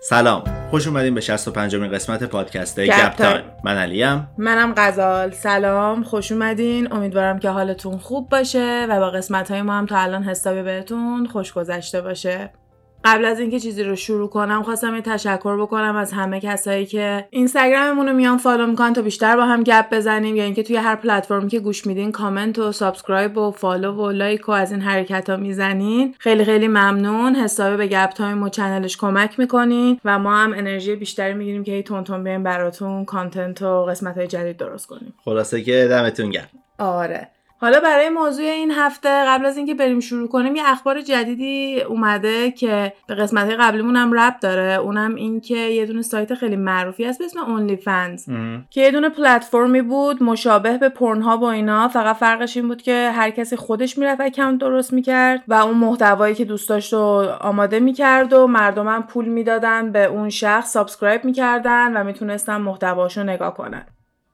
سلام خوش اومدین به 65 امین قسمت پادکست گپ تایم. من علیم. منم غزال. سلام خوش اومدین. امیدوارم که حالتون خوب باشه و با قسمت های ما هم تا الان حسابی بهتون خوش گذشته باشه. قبل از اینکه چیزی رو شروع کنم خواستم یه تشکر بکنم از همه کسایی که اینستاگراممون رو میان follow می‌کنن تا بیشتر با هم گپ بزنیم. یا اینکه توی هر پلتفرمی که گوش میدین کامنت و subscribe و follow و like و از این حرکت ها می‌زنین. خیلی خیلی ممنون. حسابی به گپ تایم و channel ش کمک می‌کنین و ما هم انرژی بیشتری می‌گیریم که هی تند تند بیایم براتون content و قسمت های جدید درست کنیم. خلاصه که دمتون گرم. آره. حالا برای موضوع این هفته قبل از اینکه بریم شروع کنیم یه اخبار جدیدی اومده که به قسمت قبلیمون هم ربط داره. اونم این که یه دونه سایت خیلی معروفی هست به اسم OnlyFans که یه دونه پلتفرمی بود مشابه به Pornhub و اینا. فقط فرقش این بود که هر کسی خودش می‌رفت اکانت درست می‌کرد و اون محتوایی که دوست داشت رو آماده می‌کرد و مردمم پول می‌دادن به اون شخص subscribe می‌کردن و می‌تونستن محتواشو نگاه کنن.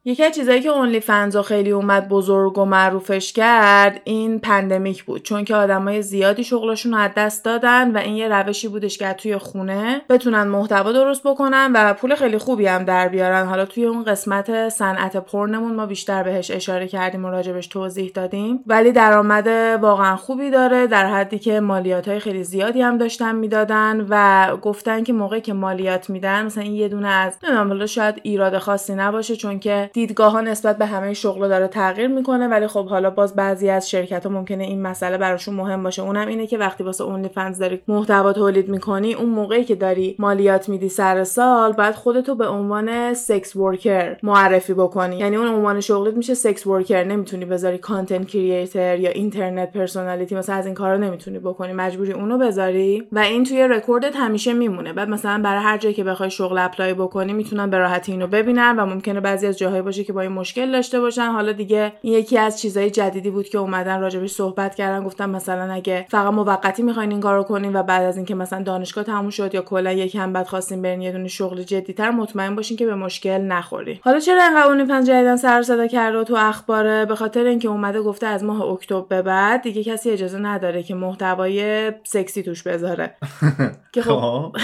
یکی از چیزایی که اونلی فنزا خیلی اومد بزرگ و معروفش کرد این پندمیک بود. چون که آدمای زیادی شغلشون رو از دست دادن و این یه روشی بودش که توی خونه بتونن محتوا درست بکنن و پول خیلی خوبی هم در بیارن. حالا توی اون قسمت صنعت پرنمون ما بیشتر بهش اشاره کردیم و راجبش توضیح دادیم. ولی درآمد واقعا خوبی داره در حدی که مالیات های خیلی زیادی هم داشتن می‌دادن و گفتن که موقعی که مالیات میدن مثلا این یه دونه از نمی‌دونم شاید ایراد خاصی نباشه چون که دیدگاه ها نسبت به همه شغل داره تغییر می‌کنه ولی خب حالا باز بعضی از شرکت ها ممکنه این مسئله براشون مهم باشه. اونم اینه که وقتی واسه اونلی فنز داری محتوا تولید می‌کنی اون موقعی که داری مالیات میدی سر سال بعد خودتو به عنوان sex worker معرفی بکنی. یعنی اون عنوان شغلت میشه sex worker نمی‌تونی بذاری content creator یا internet personality مثلا از این کارا نمی‌تونی بکنی. مجبوری اونو بذاری و این توی رکوردت همیشه میمونه. بعد مثلا برای هر جایی که بخوای شغل apply بکنی می‌تونن به راحتی اینو ببینن و ممکنه بعضی از جاهای باشه که با این مشکل داشته باشن. حالا دیگه این یکی از چیزهای جدیدی بود که اومدن راجع بهش صحبت کردن گفتم مثلا اگه فقط موقتی می‌خواین این کارو کنین و بعد از اینکه مثلا دانشگاه تموم شد یا کلا یکم بعد خواستین برین یه دونه شغل جدیتر مطمئن باشین که به مشکل نخوری حالا چرا انقدر OnlyFans جدیدا سر صدا کرده تو اخباره؟ به خاطر اینکه اومده گفته از ماه اکتبر به بعد دیگه کسی اجازه نداره که محتوای سکسی توش بذاره. که خب, خب.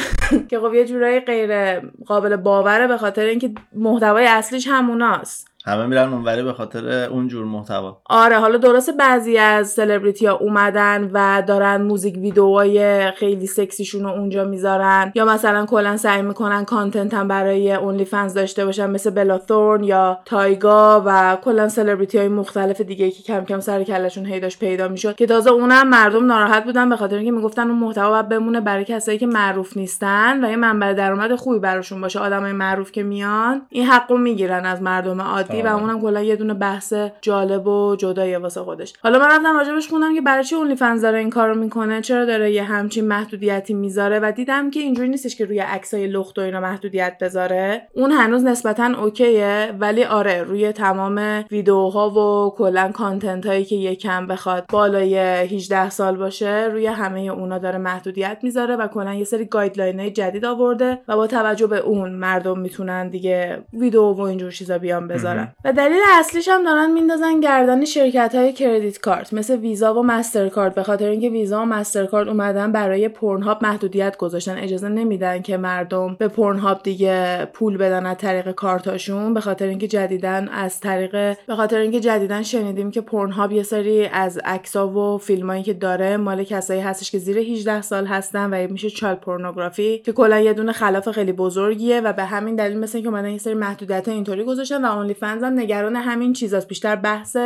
که خب یه جورایی غیر قابل باوره به خاطر اینکه محتوای اصلیش هموناست. همه میرن اونوری به خاطر اون جور محتوا. آره حالا درسته بعضی از سلبریتی ها اومدن و دارن موزیک ویدیوهای خیلی سکسیشون رو اونجا می‌ذارن. یا مثلا کلا سعی می‌کنن content هم برای OnlyFans داشته باشن مثل Bella Thorne یا Tyga و کلا سلبریتی های مختلف دیگه که کم کم سر و کلشون هی پیدا می‌شد. که تازه اونم مردم ناراحت بودن به خاطر اینکه می‌گفتن اون محتوا باید بمونه برای کسایی که معروف نیستن و یه منبع درآمد خوبی براشون باشه. آدمای معروف که میان این حقو می‌گیرن از مردم عادی. و آره. اونم کلا یه دونه بحث جالب و جدایی واسه خودش. حالا من رفتم راجع بهش خوندم که برای چی OnlyFans داره این کارو می‌کنه؟ چرا داره یه همچین محدودیتی می‌ذاره؟ و دیدم که اینجوری نیستش که روی عکسای لخت و اینا محدودیت بذاره. اون هنوز نسبتا okay ه ولی آره روی تمام ویدیوها و کلا content هایی که یکم بخواد بالای 18 سال باشه روی همه اونا داره محدودیت می‌ذاره و کلا یه سری guideline جدید آورده و با توجه به اون مردم می‌تونن دیگه ویدیو و اینجور چیزا بیان بذارن. و دلیل اصلیش هم دارن میندازن گردن شرکت های credit card مثل ویزا و Mastercard. به خاطر اینکه ویزا و Mastercard اومدن برای Pornhub محدودیت گذاشتن. اجازه نمیدن که مردم به پورنهاب دیگه پول بدن از طریق کارتاشون. به خاطر اینکه جدیدن از طریق به خاطر اینکه جدیدن شنیدیم که پورنهاب یه سری از عکسا و فیلمایی که داره مال کسایی هستش که زیر 18 سال هستن و میشه چال پورنوگرافی که کلا یه دونه خلاف خیلی بزرگیه و به همین دلیل مثل اینکه اومدن یه سری محدودیت اینطوری گذاشتن و اونلی فنز نگران همین چیزاست. بیشتر بحث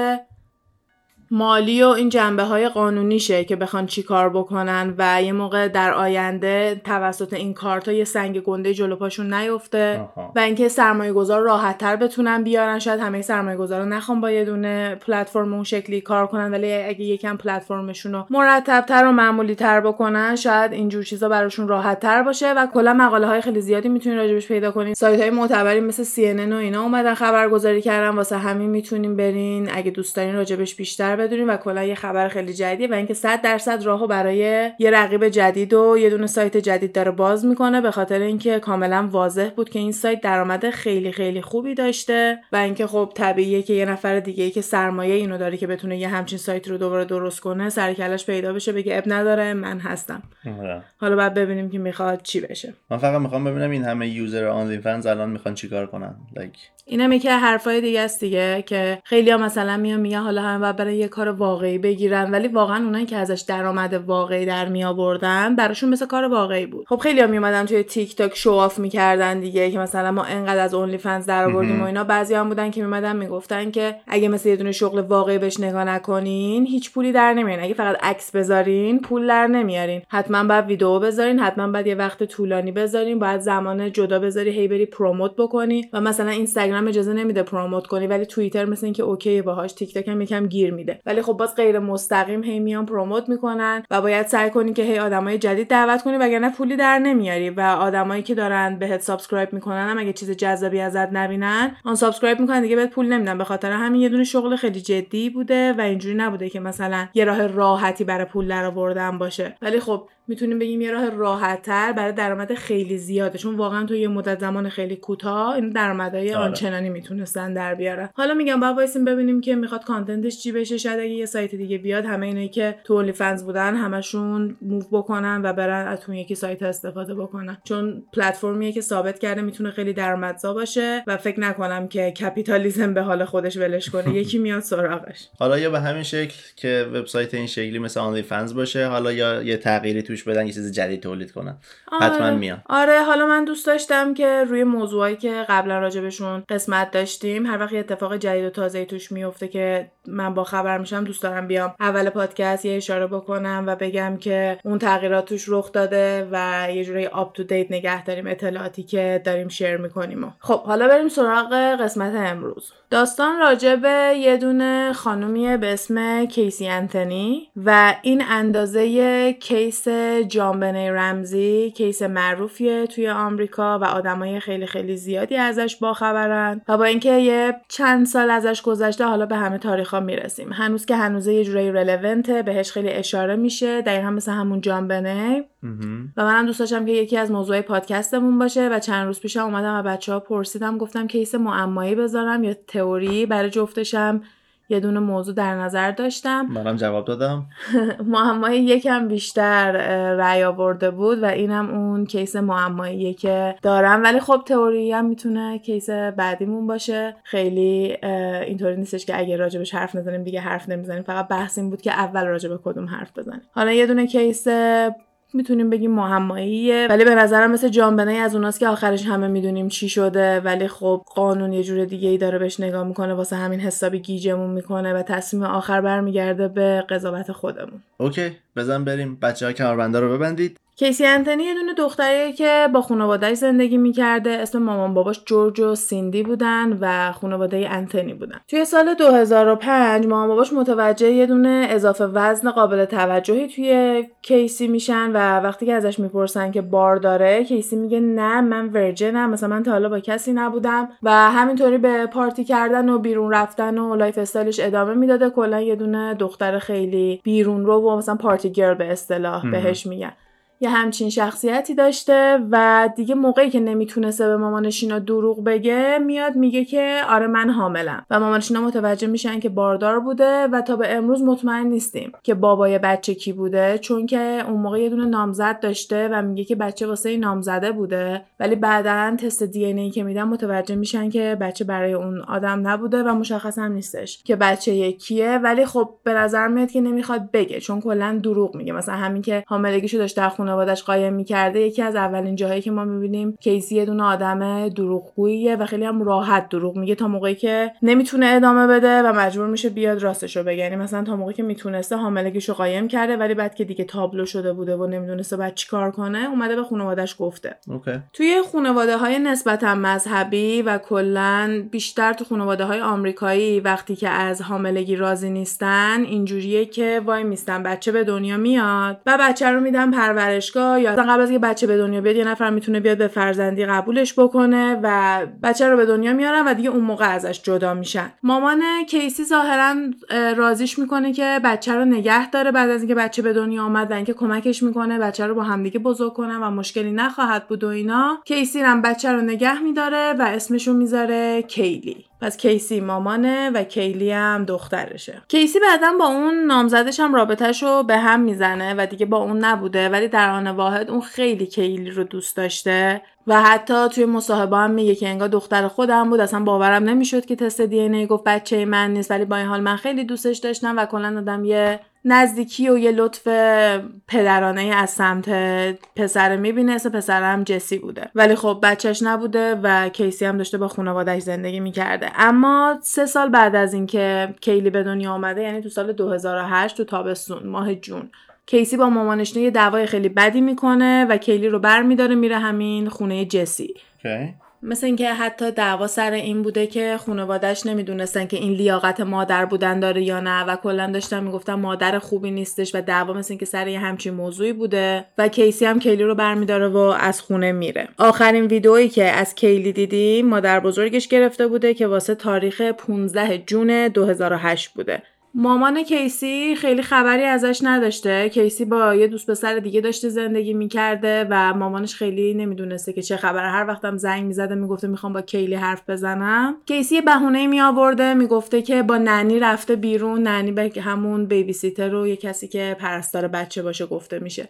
مالی و این جنبه های قانونیشه که بخوان چی کار بکنن و یه موقع در آینده توسط این کارتا یه سنگ گنده جلو پاشون نیفته و اینکه سرمایه گذار راحت تر بتونن بیارن. شاید همه سرمایه گذارا نخوان با یه دونه پلتفرم اون شکلی کار کنن ولی اگه یکم پلتفرمشون رو مرتب تر و معمولی تر بکنن شاید اینجور چیزا براشون راحت تر باشه و کلا مقاله های خیلی زیادی می‌تونین راجبش پیدا کنین سایت های معتبری مثل CNN و اینا اومدن خبرگزاری کردن واسه همین می‌تونین برین. اگه دوست دارین راجبش بیشتر بدونیم و کلا یه خبر خیلی جدیدیه و اینکه 100 درصد راهو برای یه رقیب جدید و یه دونه سایت جدید داره باز می‌کنه به خاطر اینکه کاملا واضح بود که این سایت درآمد خیلی خیلی خوبی داشته و اینکه خب طبیعیه که یه نفر دیگه ای که سرمایه اینو داره که بتونه یه همچین سایت رو دوباره درست کنه سرکلش پیدا بشه بگه اب نداره من هستم. آره. حالا بعد ببینیم که می‌خواد چی بشه. من فقط می‌خوام ببینم این همه user OnlyFans الان می‌خوان چیکار کنن؟ Like اینم یکی حرفای دیگه است دیگه که خیلی ها مثلا میان میگن حالا باید برای یه کار واقعی بگیرن ولی واقعا اونایی که ازش درآمد واقعی در می آوردن براشون مثل کار واقعی بود. خب خیلی ها می توی تیک تاک show off می‌کردن دیگه که مثلا ما انقدر از OnlyFans در آوردیم و اینا. بعضی هم بودن که میمدن می‌گفتن که اگه مثل یه دونه شغل واقعی بهش نگاه نکنین هیچ پولی در نمیارین. اگه فقط عکس بذارین پول در نمیارین. حتما باید ویدیو بذارین حتما باید یه وقت طولانی بذارین باید زمان جدا بذاری هی بری promote بکنی و مثلا اینستاگرام اجازه نمیده promote کنی ولی توییتر مثل اینکه okay باهاش تیک تاک هم یکم گیر میده. ولی خب باز غیر مستقیم هی میان promote می‌کنن و باید سعی کنی که هی آدمای جدید دعوت کنی وگرنه پولی در نمیاری و آدمایی که دارن بهت subscribe می‌کنن هم اگه چیز جذابی ازت نبینن unsubscribe می‌کنن دیگه بهت پول نمیدن. به خاطر همین یه دونه شغل خیلی جدی بوده و اینجوری نبوده که مثلا یه راه راحتی برای پول درآوردن باشه. ولی خب می‌تونیم بگیم یه راه راحتتر برای درآمد خیلی زیاده. چون واقعا تو یه مدت زمان خیلی کوتاه این درآمدهای آره. آنچنانی می‌تونستن در بیارن. حالا میگم باید وایسیم ببینیم که می‌خواد content ش چی بشه. شاید اگه یه سایت دیگه بیاد همه اینایی که تو OnlyFans بودن همشون move بکنن و برن از اون یکی سایت استفاده بکنن. چون پلتفرمیه که ثابت کرده می‌تونه خیلی درآمدزا باشه و فکر نکنم که کپیتالیسم به حال خودش ولش کنه. یکی میاد سراغش. حالا یا به همین شکل که وبسایت این شکلی مثل آنلی فنز باشه حالا یا یه تغییری توش بدن یه چیز جدید تولید کنن. آره. حتما میان. آره حالا من دوست داشتم که روی موضوعی که قبلا راجبشون قسمت داشتیم هر وقت یه اتفاق جدید و تازه توش میفته که من با خبر میشم دوست دارم بیام اول پادکست یه اشاره بکنم و بگم که اون تغییرات توش رخ داده و یه جوری آپ تو دیت نگه داریم اطلاعاتی که داریم شیر می‌کنیم خب حالا بریم سراغ قسمت امروز. داستان راجع به یه دونه خانومیه به اسم Casey Anthony و به اندازه case JonBenét Ramsey case معروفیه توی آمریکا و آدمای خیلی خیلی زیادی ازش باخبرن و با اینکه یه چند سال ازش گذشته حالا به همه تاریخ ها می‌رسیم. هنوز که هنوزه یه جورایی relevant ه بهش خیلی اشاره میشه دقیقا مثل همون JonBenét و منم دوست داشتم که یکی از موضوع پادکستمون باشه و چند روز پیشم اومدم و بچه ها پرسیدم گفتم case معمایی بذارم یا تئوری؟ برای جفتشم یه دونه موضوع در نظر داشتم. منم جواب دادم. معمای یکم بیشتر رأی آورده بود و اینم اون case معمایی که دارم. ولی خب تئوری هم می‌تونه case بعدیمون باشه. خیلی اینطوری نیستش که اگه راجبش حرف نزنیم دیگه حرف نمی‌زنیم. فقط بحث این بود که اول راجب کدوم حرف بزنیم. حالا یه دونه case می‌تونیم بگیم معماییه ولی به نظرم مثل جانبنه از اوناست که آخرش همه می‌دونیم چی شده ولی خب قانون یه جور دیگه ای داره بهش نگاه می‌کنه واسه همین حسابی گیجمون می‌کنه و تصمیم آخر برمیگرده به قضاوت خودمون. okay بزن بریم بچه ها کمربنده رو ببندید. کیسی انتنی یه دونه دختریه که با خانوادهش زندگی می‌کرده. اسم مامان باباش جورج و سیندی بودن و خانواده انتنی بودن. توی سال 2005 مامان باباش متوجه یه دونه اضافه وزن قابل توجهی توی کیسی میشن و وقتی که ازش می‌پرسن که بارداره کیسی میگه نه من virgin م مثلا من تا حالا با کسی نبودم. و همینطوری به پارتی کردن و بیرون رفتن و lifestyle ش ادامه می‌داده. کلا یه دونه دختر خیلی بیرون رو و مثلا party girl به اصطلاح بهش میگن. یه همچین شخصیتی داشته و دیگه موقعی که نمی‌تونسته به مامانش اینا دروغ بگه میاد میگه که آره من حاملم و مامانش اینا متوجه میشن که باردار بوده و تا به امروز مطمئن نیستیم که بابای بچه کی بوده چون که اون موقع یه دونه نامزد داشته و میگه که بچه واسه نامزده بوده ولی بعدا تست دی ای که میدن متوجه میشن که بچه برای اون آدم نبوده و مشخص هم نیستش که بچه یکیه ولی خب به نظر میاد که نمی‌خواد بگه چون کلا دروغ میگه. مثلا همین که حاملگیشو داشته خانوادش قایم می‌کرده یکی از اولین جاهایی که ما می‌بینیم کیسی یه دونه آدم دروغگوییه و خیلی هم راحت دروغ میگه تا موقعی که نمی‌تونه ادامه بده و مجبور میشه بیاد راستشو بگه یعنی مثلا تا موقعی که می‌تونسته حاملگیشو قایم کرده ولی بعد که دیگه تابلو شده بوده و نمی‌دونسته بعد چیکار کنه اومده به خانوادهش گفته okay. توی خانواده های نسبتا مذهبی و کلا بیشتر تو خانواده های آمریکایی وقتی که از حاملگی راضی نیستن اینجوریه که وای میستن بچه به دنیا میاد و بچه رو میدن پرورش پرورشگاه یا قبل از اینکه بچه به دنیا بیاد یه نفر می‌تونه بیاد به فرزندی قبولش بکنه و بچه رو به دنیا میارن و دیگه اون موقع ازش جدا میشن. مامان کیسی ظاهرا راضیش می‌کنه که بچه رو نگه داره بعد از اینکه بچه به دنیا آمد و اینکه کمکش می‌کنه بچه رو با همدیگه بزرگ کنن و مشکلی نخواهد بود و اینا. کیسی هم بچه رو نگه میداره و اسمشو می‌ذاره کیلی. پس کیسی مامانه و کیلی هم دخترشه. کیسی بعدا با اون نامزدش هم رابطهش رو به هم می‌زنه و دیگه با اون نبوده ولی در آن واحد اون خیلی کیلی رو دوست داشته و حتی توی مصاحبه هم میگه که انگار دختر خودم بود اصلا باورم نمی‌شد که تست دی ای گفت بچه من نیست ولی با این حال من خیلی دوستش داشتم و کلا آدم یه نزدیکی و یه لطف پدرانه از سمت پسر می‌بینه اسم پسرم جسی بوده. ولی خب بچهش نبوده و کیسی هم داشته با خانوادهش زندگی می‌کرده. اما سه سال بعد از اینکه کیلی به دنیا آمده یعنی تو سال 2008 تو تابستون ماه جون کیسی با مامانش یه دعوای خیلی بدی می‌کنه و کیلی رو بر میداره میره همین خونه جسی. مثل اینکه حتی دعوا سر این بوده که خانوادهش نمی‌دونستن که این لیاقت مادر بودن داره یا نه و کلا داشتن می‌گفتن مادر خوبی نیستش و دعوا مثل اینکه سر یه همچین موضوعی بوده و کیسی هم کیلی رو برمیداره و از خونه میره. آخرین ویدئویی که از کیلی دیدیم مادر بزرگش گرفته بوده که واسه تاریخ 15 جون 2008 بوده. مامان کیسی خیلی خبری ازش نداشته. کیسی با یه دوست پسر دیگه داشته زندگی می‌کرده و مامانش خیلی نمی‌دونسته که چه خبره. هر وقتم زنگ می‌زده می‌گفته می‌خوام با کیلی حرف بزنم. کیسی بهونه می آورده می‌گفته که با ننی رفته بیرون. ننی به همون بیبی سیتر رو یه کسی که پرستار بچه باشه گفته میشه.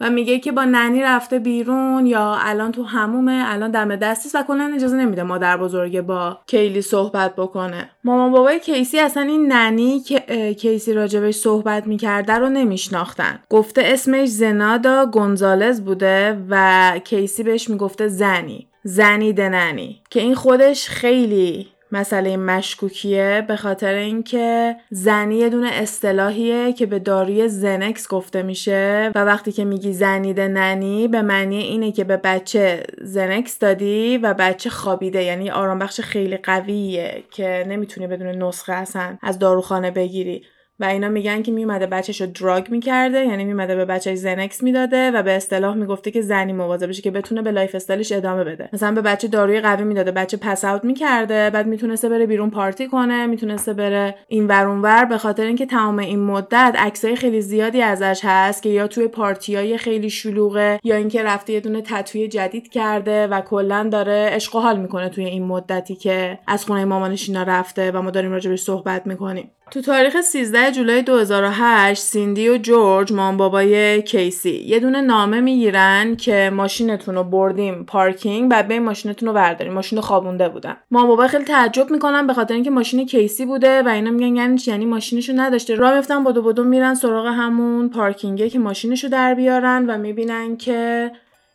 و میگه که با ننی رفته بیرون یا الان تو همومه الان دم دستیست و کلا اجازه نمیده مادر بزرگه با کیلی صحبت بکنه. مامان بابای کیسی اصلا این ننی که کیسی راجبش صحبت می‌کرده رو نمیشناختن. گفته اسمش زنادا گونزالز بوده و کیسی بهش می‌گفته زنی. زنی the nanny. که این خودش خیلی مسئله مشکوکیه به خاطر اینکه Zanny یه دونه اصطلاحیه که به داروی Xanax گفته میشه و وقتی که میگی Zanny the nanny به معنی اینه که به بچه Xanax دادی و بچه خوابیده. یعنی آرام بخش خیلی قویه که نمی‌تونی بدون نسخه اصلا از داروخانه بگیری. و اینا میگن که میومده بچهش رو drug می‌کرده یعنی میومده به بچهش Xanax می‌داده و به اصطلاح می‌گفته که Zanny مواظبشه که بتونه به lifestyle ش ادامه بده. مثلا به بچه داروی قوی می‌داده بچه pass out می‌کرده بعد می‌تونسته بره بیرون پارتی کنه می‌تونسته بره این ور اون ور به خاطر اینکه تمام این مدت عکسای خیلی زیادی ازش هست که یا توی پارتیای خیلی شلوغه یا اینکه رفته یه دونه تتوی جدید کرده و کلا داره عشق حال می‌کنه توی این مدتی که از خونه مامانش اینا رفته و ما داریم راجبش صحبت می‌کنیم. تو تاریخ 13 جولای 2008 سیندی و جورج مان بابای کیسی. یه دونه نامه می‌گیرن که ماشینتون رو بردیم پارکینگ بعد به ماشینتون رو برداریم. ماشین رو خوابونده بودن. مام بابا خیلی تعجب می‌کنن به خاطر اینکه ماشین کیسی بوده و اینا میگن یعنی یعنی ماشینشو نداشته. راه میفتن بدو بدو میرن سراغ همون پارکینگه که ماشینشو در بیارن و می‌بینن که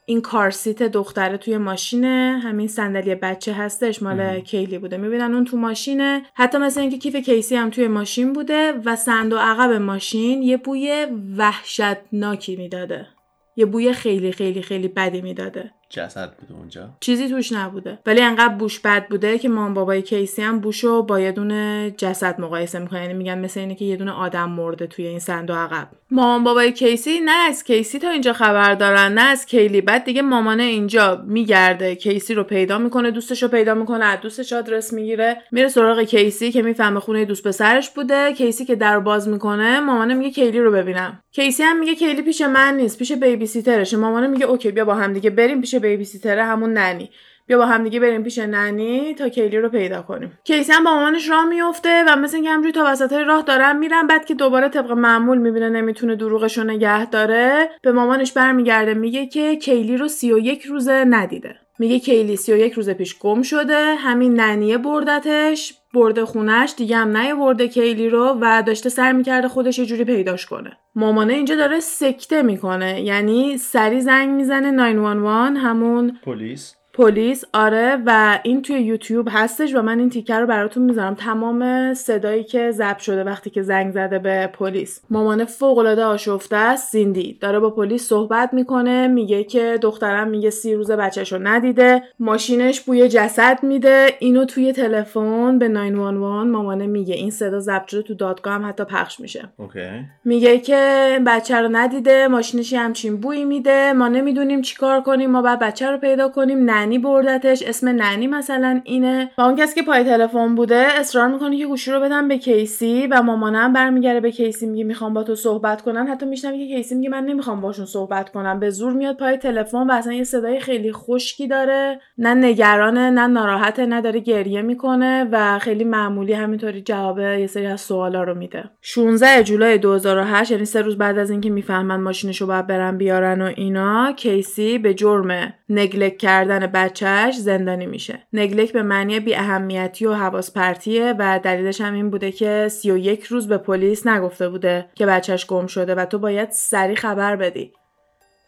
این کارسیت دختره توی ماشینه همین صندلی بچه هستش مال کیلی بوده. می‌بینن اون تو ماشینه. حتی مثل اینکه کیف کیسی هم توی ماشین بوده و صندوق عقب ماشین یه بوی وحشتناکی می‌داده. یه بوی خیلی خیلی خیلی بدی می‌داده. جسد بوده اونجا. چیزی توش نبوده. ولی انقدر بوش بد بوده که مام بابای کیسی هم بوشو با یه دونه جسد مقایسه می‌کنه یعنی میگن مثل اینه که یه دونه آدم مرده توی این صندوق عقب. مامان بابای کیسی نه از کیسی تا اینجا خبر دارن نه از کیلی. بعد دیگه مامانه اینجا میگرده. کیسی رو پیدا می‌کنه دوستش رو پیدا می‌کنه از دوستش آدرس می‌گیره. میره سراغ کیسی که می‌فهمه خونه دوست پسرش بوده. کیسی که در باز می‌کنه مامانه میگه کیلی رو ببینم. کیسی هم میگه کیلی پیش من نیست پیش babysitter شه. مامانه میگه okay بیا با هم دیگه بریم پیش babysitter ه همون nanny. بیا با هم دیگه بریم پیش nanny تا کیلی رو پیدا کنیم. کیسی هم با مامانش راه میفته و مثل اینکه همینجوری تا وسط راه دارن میرن بعد که دوباره طبق معمول می‌بینه نمی‌تونه دروغش رو نگه داره به مامانش برمیگرده میگه که کیلی رو سی و یک روزه ندیده. میگه کیلی سی و یک روز پیش گم شده همین nanny ه بردتش. برده خونش دیگه هم نیاورده کیلی رو و داشته سعی می‌کرده خودش یه جوری پیداش کنه. مامانه اینجا داره سکته می‌کنه یعنی سریع زنگ می‌زنه 911 همون پلیس. پلیس آره و این توی یوتیوب هستش و من این تیکه رو براتون می‌ذارم. تمام صدایی که ضبط شده وقتی که زنگ زده به پلیس. مامان فوق العاده آشفته است سیندی داره با پلیس صحبت می‌کنه میگه که دخترم میگه سی روز بچهش رو ندیده. ماشینش بوی جسد میده. اینو توی تلفن به 911 مامانه میگه. این صدا ضبط شده تو دادگاه هم حتی پخش میشه. okay. میگه که بچه رو ندیده. ماشینش همچین بویی میده. ما نمی‌دونیم چیکار کنیم. ما باید بچه رو پیدا کنیم. nanny بردتش. اسم nanny مثلا اینه. و اون کسی که پای تلفن بوده اصرار می‌کنه که گوشی رو بدن به کیسی و مامانم برمیگرده به کیسی میگه می‌خوان با تو صحبت کنن. حتی میشنویم که کیسی میگه من نمی‌خوام باشون صحبت کنم. به زور میاد پای تلفن و اصلا یه صدای خیلی خشکی داره. نه نگرانه نه ناراحته نه داره گریه می‌کنه و خیلی معمولی همینطوری جواب یه سری از سوالا رو میده. 16 جولای 2008 یعنی سه روز بعد از اینکه می‌فهمن ماشینش رو باید برن بیارن و اینا کیسی به جرم نگلک کردن بچهش زندانی میشه. نگلک به معنی بی اهمیتی و حواس پرتیه و دلیلش هم این بوده که 31 روز به پلیس نگفته بوده که بچهش گم شده و تو باید سریع خبر بدی.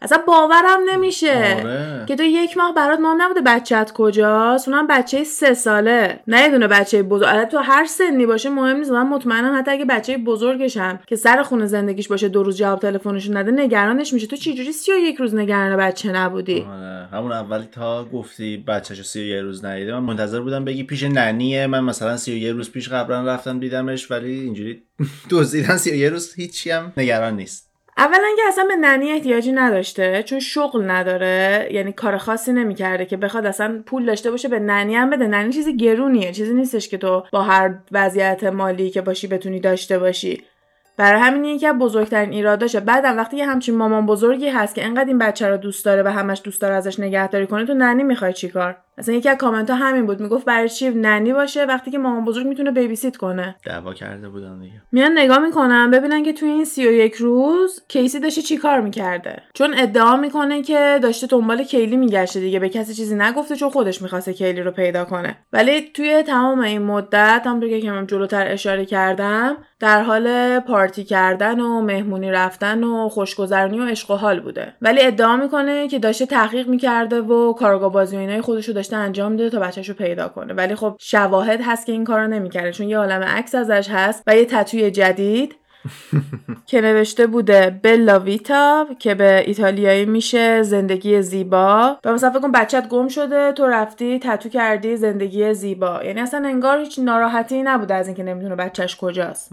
اصلا باورم نمیشه. آره. که تو یک ماه برات مام نبوده بچت کجاست. اونم بچه سه ساله. نه یه دونه بچه بزرگ. البته تو هر سنی باشه مهم نیست. من مطمئنم حتی اگه بچه بزرگشم که سر خونه زندگیش باشه دو روز جواب تلفنش نده نگرانش میشه. تو چجوری سی و یک روز نگران بچه نبودی؟ آره. همون اولی تا گفتی بچه‌شو سی و یه روز ندیده. من منتظر بودم بگی پیش ننیه. من مثلا سی و یه روز پیش قبلا رفتم دیدمش ولی اینجوری دزدیدن سی و یه روز هیچی هم نگران نیست. اولا که اصلا به ننی احتیاجی نداشته چون شغل نداره یعنی کار خاصی نمی‌کرده که بخواد اصلا پول داشته باشه به ننی هم بده. ننی چیزی گرونیه چیزی نیستش که تو با هر وضعیت مالی که باشی بتونی داشته باشی. برای همین یکی از بزرگترین ایراداشه. بعدم وقتی یه همچین مامان بزرگی هست که انقدر این بچه رو دوست داره و همش دوست داره ازش نگهداری کنه تو ننی می‌خوای چیکار اصلا یکی از کامنت ها همین بود می‌گفت برای چی ننی باشه وقتی که مامان بزرگ می‌تونه بیبی سیت کنه. دعوا کرده بودن دیگه. میان نگاه می‌کنن ببینن که توی این سی و یک روز کیسی داشته چی کار می‌کرده. چون ادعا می‌کنه که داشته دنبال کیلی میگشته دیگه به کسی چیزی نگفته چون خودش می‌خواسته کیلی رو پیدا کنه. ولی توی تمام این مدت هم که من جلوتر اشاره کردم در حال پارتی کردن و مهمونی رفتن و خوشگذرانی و عشق و حال بوده. ولی ادعا می‌کنه که داشته تحقیق می‌کرده و کارگاه بازی و اینای خودش رو داشته انجام میده تا بچهش رو پیدا کنه. ولی خب شواهد هست که این کارو نمی‌کرده چون یه عالم عکس ازش هست و یه تتوی جدید. که نوشته بوده bella vita که به ایتالیایی میشه زندگی زیبا. و مثلا فکر کن بچت گم شده تو رفتی تتو کردی زندگی زیبا. یعنی اصلا انگار هیچ ناراحتی نبوده از اینکه نمی‌دونه بچهش کجاست.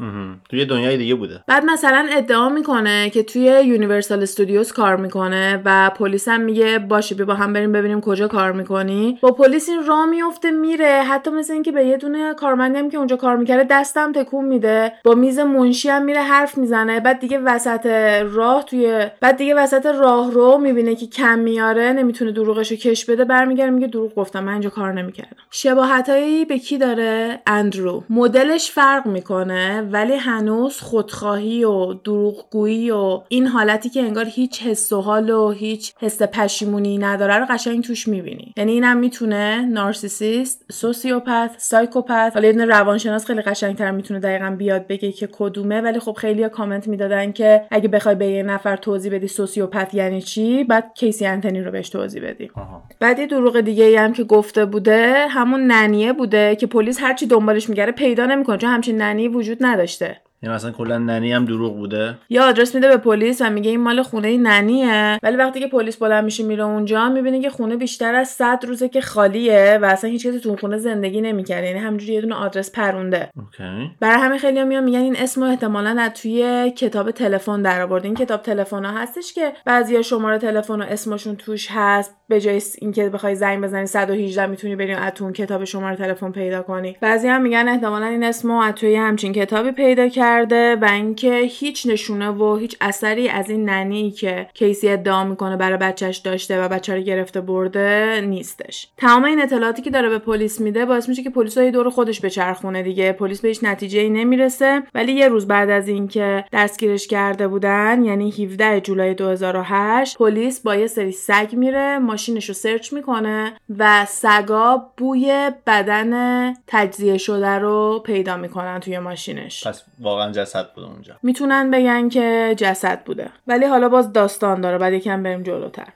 توی دنیای دیگه بوده. بعد مثلا ادعا می‌کنه که توی یونیورسال استودیوز کار می‌کنه و پلیس هم میگه باشه بیا با هم بریم ببینیم کجا کار می‌کنی. با پلیس این راه میفته میره. حتی مثل اینکه به یه دونه کارمندی هم که اونجا کار می‌کرده دستم تکون میده. با میز منشی هم میره حرف می‌زنه بعد دیگه وسط راه توی بعد دیگه وسط راه رو می‌بینه که کم میاره نمی‌تونه دروغشو کش بده برمیگرده میگه دروغ گفتم من اینجا کار نمی‌کردم. شباهتایی به کی داره؟ اندرو. مدلش فرق می‌کنه ولی هنوز خودخواهی و دروغگویی و این حالتی که انگار هیچ حس و حال و هیچ حس پشیمونی نداره رو قشنگ توش می‌بینی. یعنی اینم می‌تونه narcissist sociopath psychopath حالا یه روانشناس خیلی قشنگتر می‌تونه دقیقا بیاد بگه که کدومه ولی خب خیلی کامنت می‌دادن که اگه بخوای به یه نفر توضیح بدی sociopath یعنی چی باید کیسی انتنی رو بهش توضیح بدی آها. بعد یه دروغ دیگه ای هم که گفته بوده همون nanny ه بوده که پلیس هرچی دنبالش میگرده پیدا نمی‌کنه چون همچین ننی وجود نداشته یعنی مثلا کلا ننی هم دروغ بوده. یا آدرس میده به پلیس و میگه این مال خونه ننیه. ولی وقتی که پلیس بلند میشه میره اونجا می‌بینه که خونه بیشتر از 100 روزه که خالیه و اصلا هیچ کسی تو خونه زندگی نمی‌کرده یعنی همینجوری یه دونه آدرس پرونده. اوکی. برای همه خیلی میان میگن این اسم رو احتمالا از توی کتاب تلفن در آورده این کتاب تلفن ها هستش که بعضی شماره تلفن و اسمشون توش هست. به جای اینکه بخوای زنگ بزنی 118 می‌تونی بری از تو اون کتاب شماره تلفن پیدا کنی. بعضی هم میگن احتمالا این اسم رو از توی همچین کتابی پیدا کرده و اینکه هیچ نشونه و هیچ اثری از این ننی که کیسی ادعا می‌کنه برای بچهش داشته و بچه رو گرفته برده نیستش. تمام این اطلاعاتی که داره به پلیس میده باعث میشه که پلیس های دور خودش بچرخونه دیگه. پلیس به هیچ نتیجه ای نمی‌رسه. ولی یه روز بعد از اینکه دستگیرش کرده بودن یعنی 17 جولای 2008 پلیس با یه سری سگ میره ماشینش رو سرچ می‌کنه و سگا بوی بدن تجزیه شده رو پیدا می‌کنن توی ماشینش. پس واقعا جسد بود اونجا. می‌تونن بگن که جسد بوده. ولی حالا باز داستان داره بعد یکم بریم جلوتر.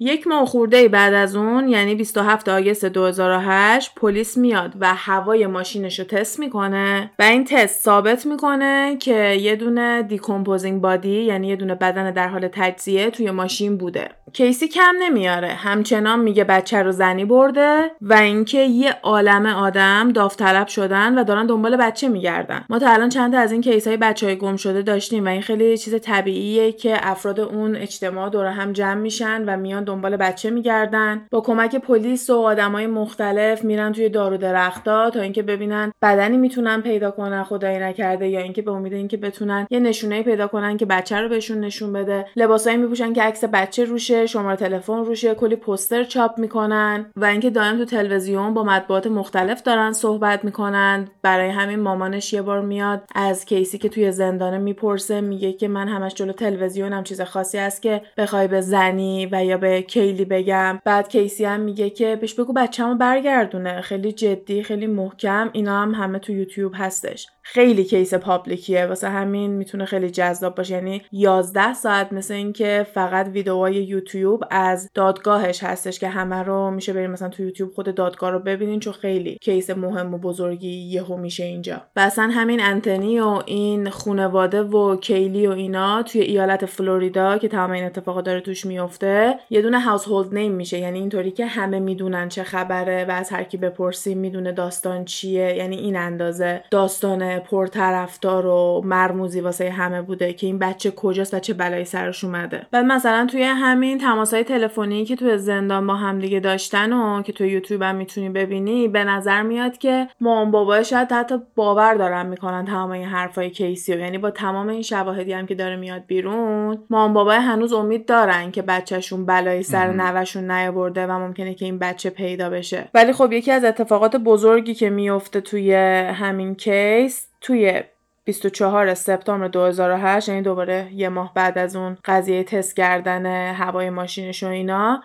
یک ماه خورده بعد از اون یعنی 27 August 2008 پلیس میاد و هوای ماشینش رو تست می‌کنه و این تست ثابت می‌کنه که یه دونه decomposing body یعنی یه دونه بدن در حال تجزیه توی ماشین بوده. کیسی کم نمیاره. همچنان میگه بچه رو Zanny برده و اینکه یه عالم آدم داوطلب شدن و دارن دنبال بچه میگردن. ما تا الان چند تا از این case های بچه های گم شده داشتیم و این خیلی چیز طبیعیه که افراد اون اجتماع دور هم جمع میشن و میان دنبال بچه میگردن. با کمک پلیس و آدمای مختلف میرن توی دار و درختا تا اینکه ببینن بدنی می‌تونن پیدا کنن خدایی نکرده یا اینکه به امید اینکه بتونن یه نشونه پیدا کنن که بچه رو بهشون نشون بده. لباسایی میپوشن که عکس بچه روشه شماره تلفن روشه کلی پوستر چاپ می‌کنن و اینکه دائم تو تلویزیون با مطبوعات مختلف دارن صحبت می‌کنن. برای همین مامانش یه بار میاد از کیسی که توی زندانه می‌پرسه میگه که من همش جلو تلویزیونم چیز خاصی هست که بخوای به زنی و یا به کیلی بگم. بعد کیسی هم میگه که بهش بگو بچه‌مو برگردونه. خیلی جدی خیلی محکم اینا هم همه تو یوتیوب هستش. خیلی case public یه. واسه همین می‌تونه خیلی جذاب باشه. یعنی 11 ساعت مثل اینکه فقط ویدیوهای یوتیوب از دادگاهش هستش که همه رو میشه بریم مثلا تو یوتیوب خود دادگاه رو ببینین چون خیلی case مهم و بزرگی یهو میشه اینجا. و همین انتنی و این خونواده و کیلی و اینا توی ایالت فلوریدا که تمام این اتفاقا داره توش میفته یه دونه هاوس هولد نیم میشه. یعنی اینطوری که همه می‌دونن چه خبره و از هر کی بپرسیم می‌دونه داستان چیه. یعنی این اندازه داستان پرطرفدار و مرموزی واسه همه بوده که این بچه کجاست و چه بلایی سرش اومده. بعد مثلا توی همین تماسهای تلفنی که توی زندان با هم دیگه داشتن و که توی یوتیوب هم می‌تونی ببینی به نظر میاد که مام بابا شاید حتی باور دارن می‌کنن تمام این حرفای کیسی یعنی با تمام این شواهدی هم که داره میاد بیرون مام بابا هنوز امید دارن که بچهشون بلایی سر نوه‌شون نیاورده و ممکنه که این بچه پیدا بشه. ولی خب یکی از اتفاقات بزرگی که میفته توی همین case توی 24 سپتامبر 2008 یعنی دوباره یه ماه بعد از اون قضیه تست کردن هوای ماشینش و اینا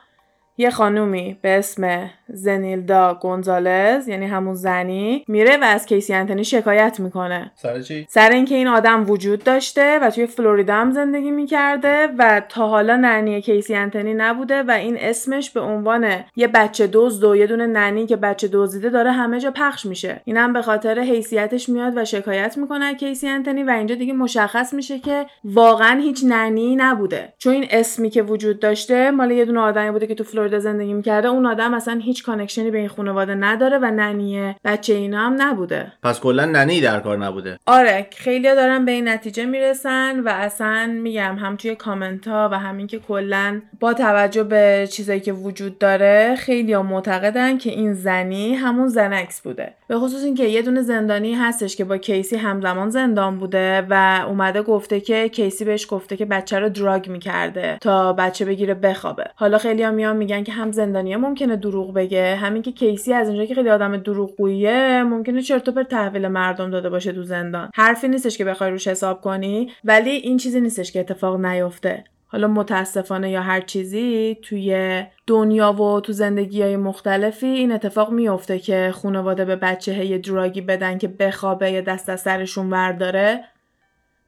یه خانومی به اسم زنیلدا گونزالز یعنی همون زنی میره و از کیسی انتنی شکایت می‌کنه. سر چی؟ سر اینکه این آدم وجود داشته و توی فلوریدا هم زندگی می‌کرده و تا حالا nanny کیسی انتنی نبوده و این اسمش به عنوان یه بچه دزد و یه دونه nanny که بچه دزدیده داره همه جا پخش میشه. اینم به خاطر حیثیتش میاد و شکایت می‌کنه کیسی انتنی و اینجا دیگه مشخص میشه که واقعا هیچ nanny نبوده. چون این اسمی که وجود داشته مال یه دونه آدمی بوده که تو فلوریدا زندگی می‌کرده اون آدم اصلا هیچ connection ی به این خانواده نداره و nanny یه بچه اینا هم نبوده. پس کلا nanny در کار نبوده. آره خیلی دارن به این نتیجه می‌رسن و اصلا میگم هم توی کامنت ها و همین که کلا با توجه به چیزایی که وجود داره خیلی معتقدن که این زنی همون Xanax بوده. به خصوص اینکه یه دونه زندانی هستش که با کیسی همزمان زندان بوده و اومده گفته که کیسی بهش گفته که بچه رو drug می‌کرده تا بچه بگیره بخوابه. حالا خیلی هم میان میگن که هم زندانیه ممکنه دروغ بگه همین که کیسی از اینجا که خیلی آدم دروغگوییه ممکنه چرت و تحویل مردم داده باشه تو زندان. حرفی نیستش که بخوای روش حساب کنی ولی این چیزی نیستش که اتفاق نیفته. حالا متاسفانه یا هر چیزی توی دنیا و تو زندگی های مختلفی این اتفاق میفته که خانواده به بچه یه دراگی بدن که بخوابه یا دست از سرشون ورداره.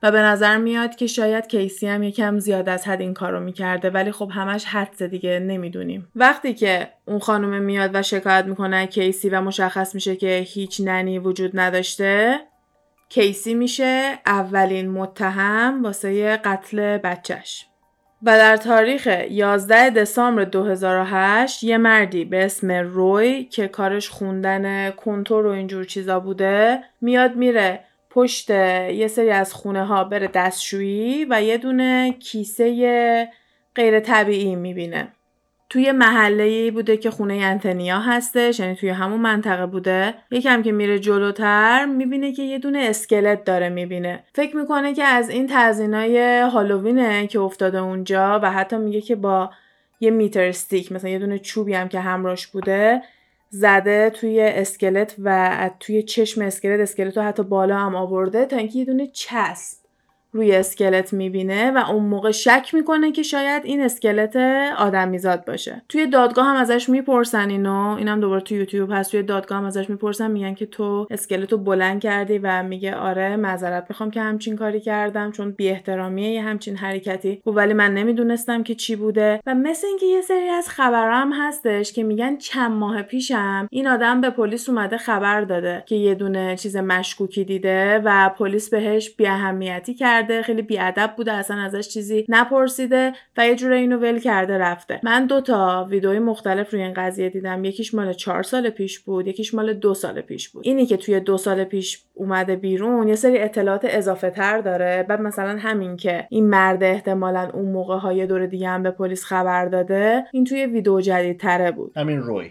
و به نظر میاد که شاید کیسی هم یکم زیاد از حد این کارو می‌کرده. ولی خب همش حدس دیگه نمی‌دونیم. وقتی که اون خانم میاد و شکایت می‌کنه کیسی و مشخص میشه که هیچ ننی وجود نداشته کیسی میشه اولین متهم واسه قتل بچهش و در تاریخ 11 دسامبر 2008 یه مردی به اسم روی که کارش خوندن کنتور و اینجور چیزا بوده میاد میره پشت یه سری از خونه ها بره دستشویی و یه دونه کیسه غیر طبیعی می‌بینه. توی محله بوده که خونه انتنیا هستش یعنی توی همون منطقه بوده. یکم که میره جلوتر می‌بینه که یه دونه اسکلت داره می‌بینه. فکر می‌کنه که از این تزینای هالووینه که افتاده اونجا و حتی میگه که با یه meter stick مثلا یه دونه چوبی هم که همراش بوده زده توی اسکلت و توی چشم اسکلت اسکلت رو حتی بالا هم آورده تا اینکه یه دونه چسب روی اسکلت می‌بینه و اون موقع شک می‌کنه که شاید این اسکلت آدمیزاد باشه. توی دادگاه هم ازش می‌پرسن اینو. اینم دوباره تو یوتیوب هست. توی دادگاه هم ازش می‌پرسن میگن که تو اسکلت رو بلند کردی و میگه آره معذرت می‌خوام که همچین کاری کردم چون بی احترامیه یه همچین حرکتی. و ولی من نمی‌دونستم که چی بوده. و مثل اینکه یه سری از خبرام هستش که میگن چند ماه پیشم این آدم به پلیس اومده خبر داده که یه دونه چیز مشکوکی دیده و پلیس بهش بی اهمیتی کرده خیلی بیادب بوده اصلا ازش چیزی نپرسیده و یه جوره اینو ول کرده رفته. من دو تا ویدئوی مختلف روی این قضیه دیدم. یکیش مال چهار سال پیش بود یکیش مال دو سال پیش بود. اینی که توی دو سال پیش اومده بیرون یه سری اطلاعات اضافه تر داره. بعد مثلا همین که این مرد احتمالا اون موقع های دور دیگه هم به پلیس خبر داده این توی ویدیو جدید تره بود. همین روی.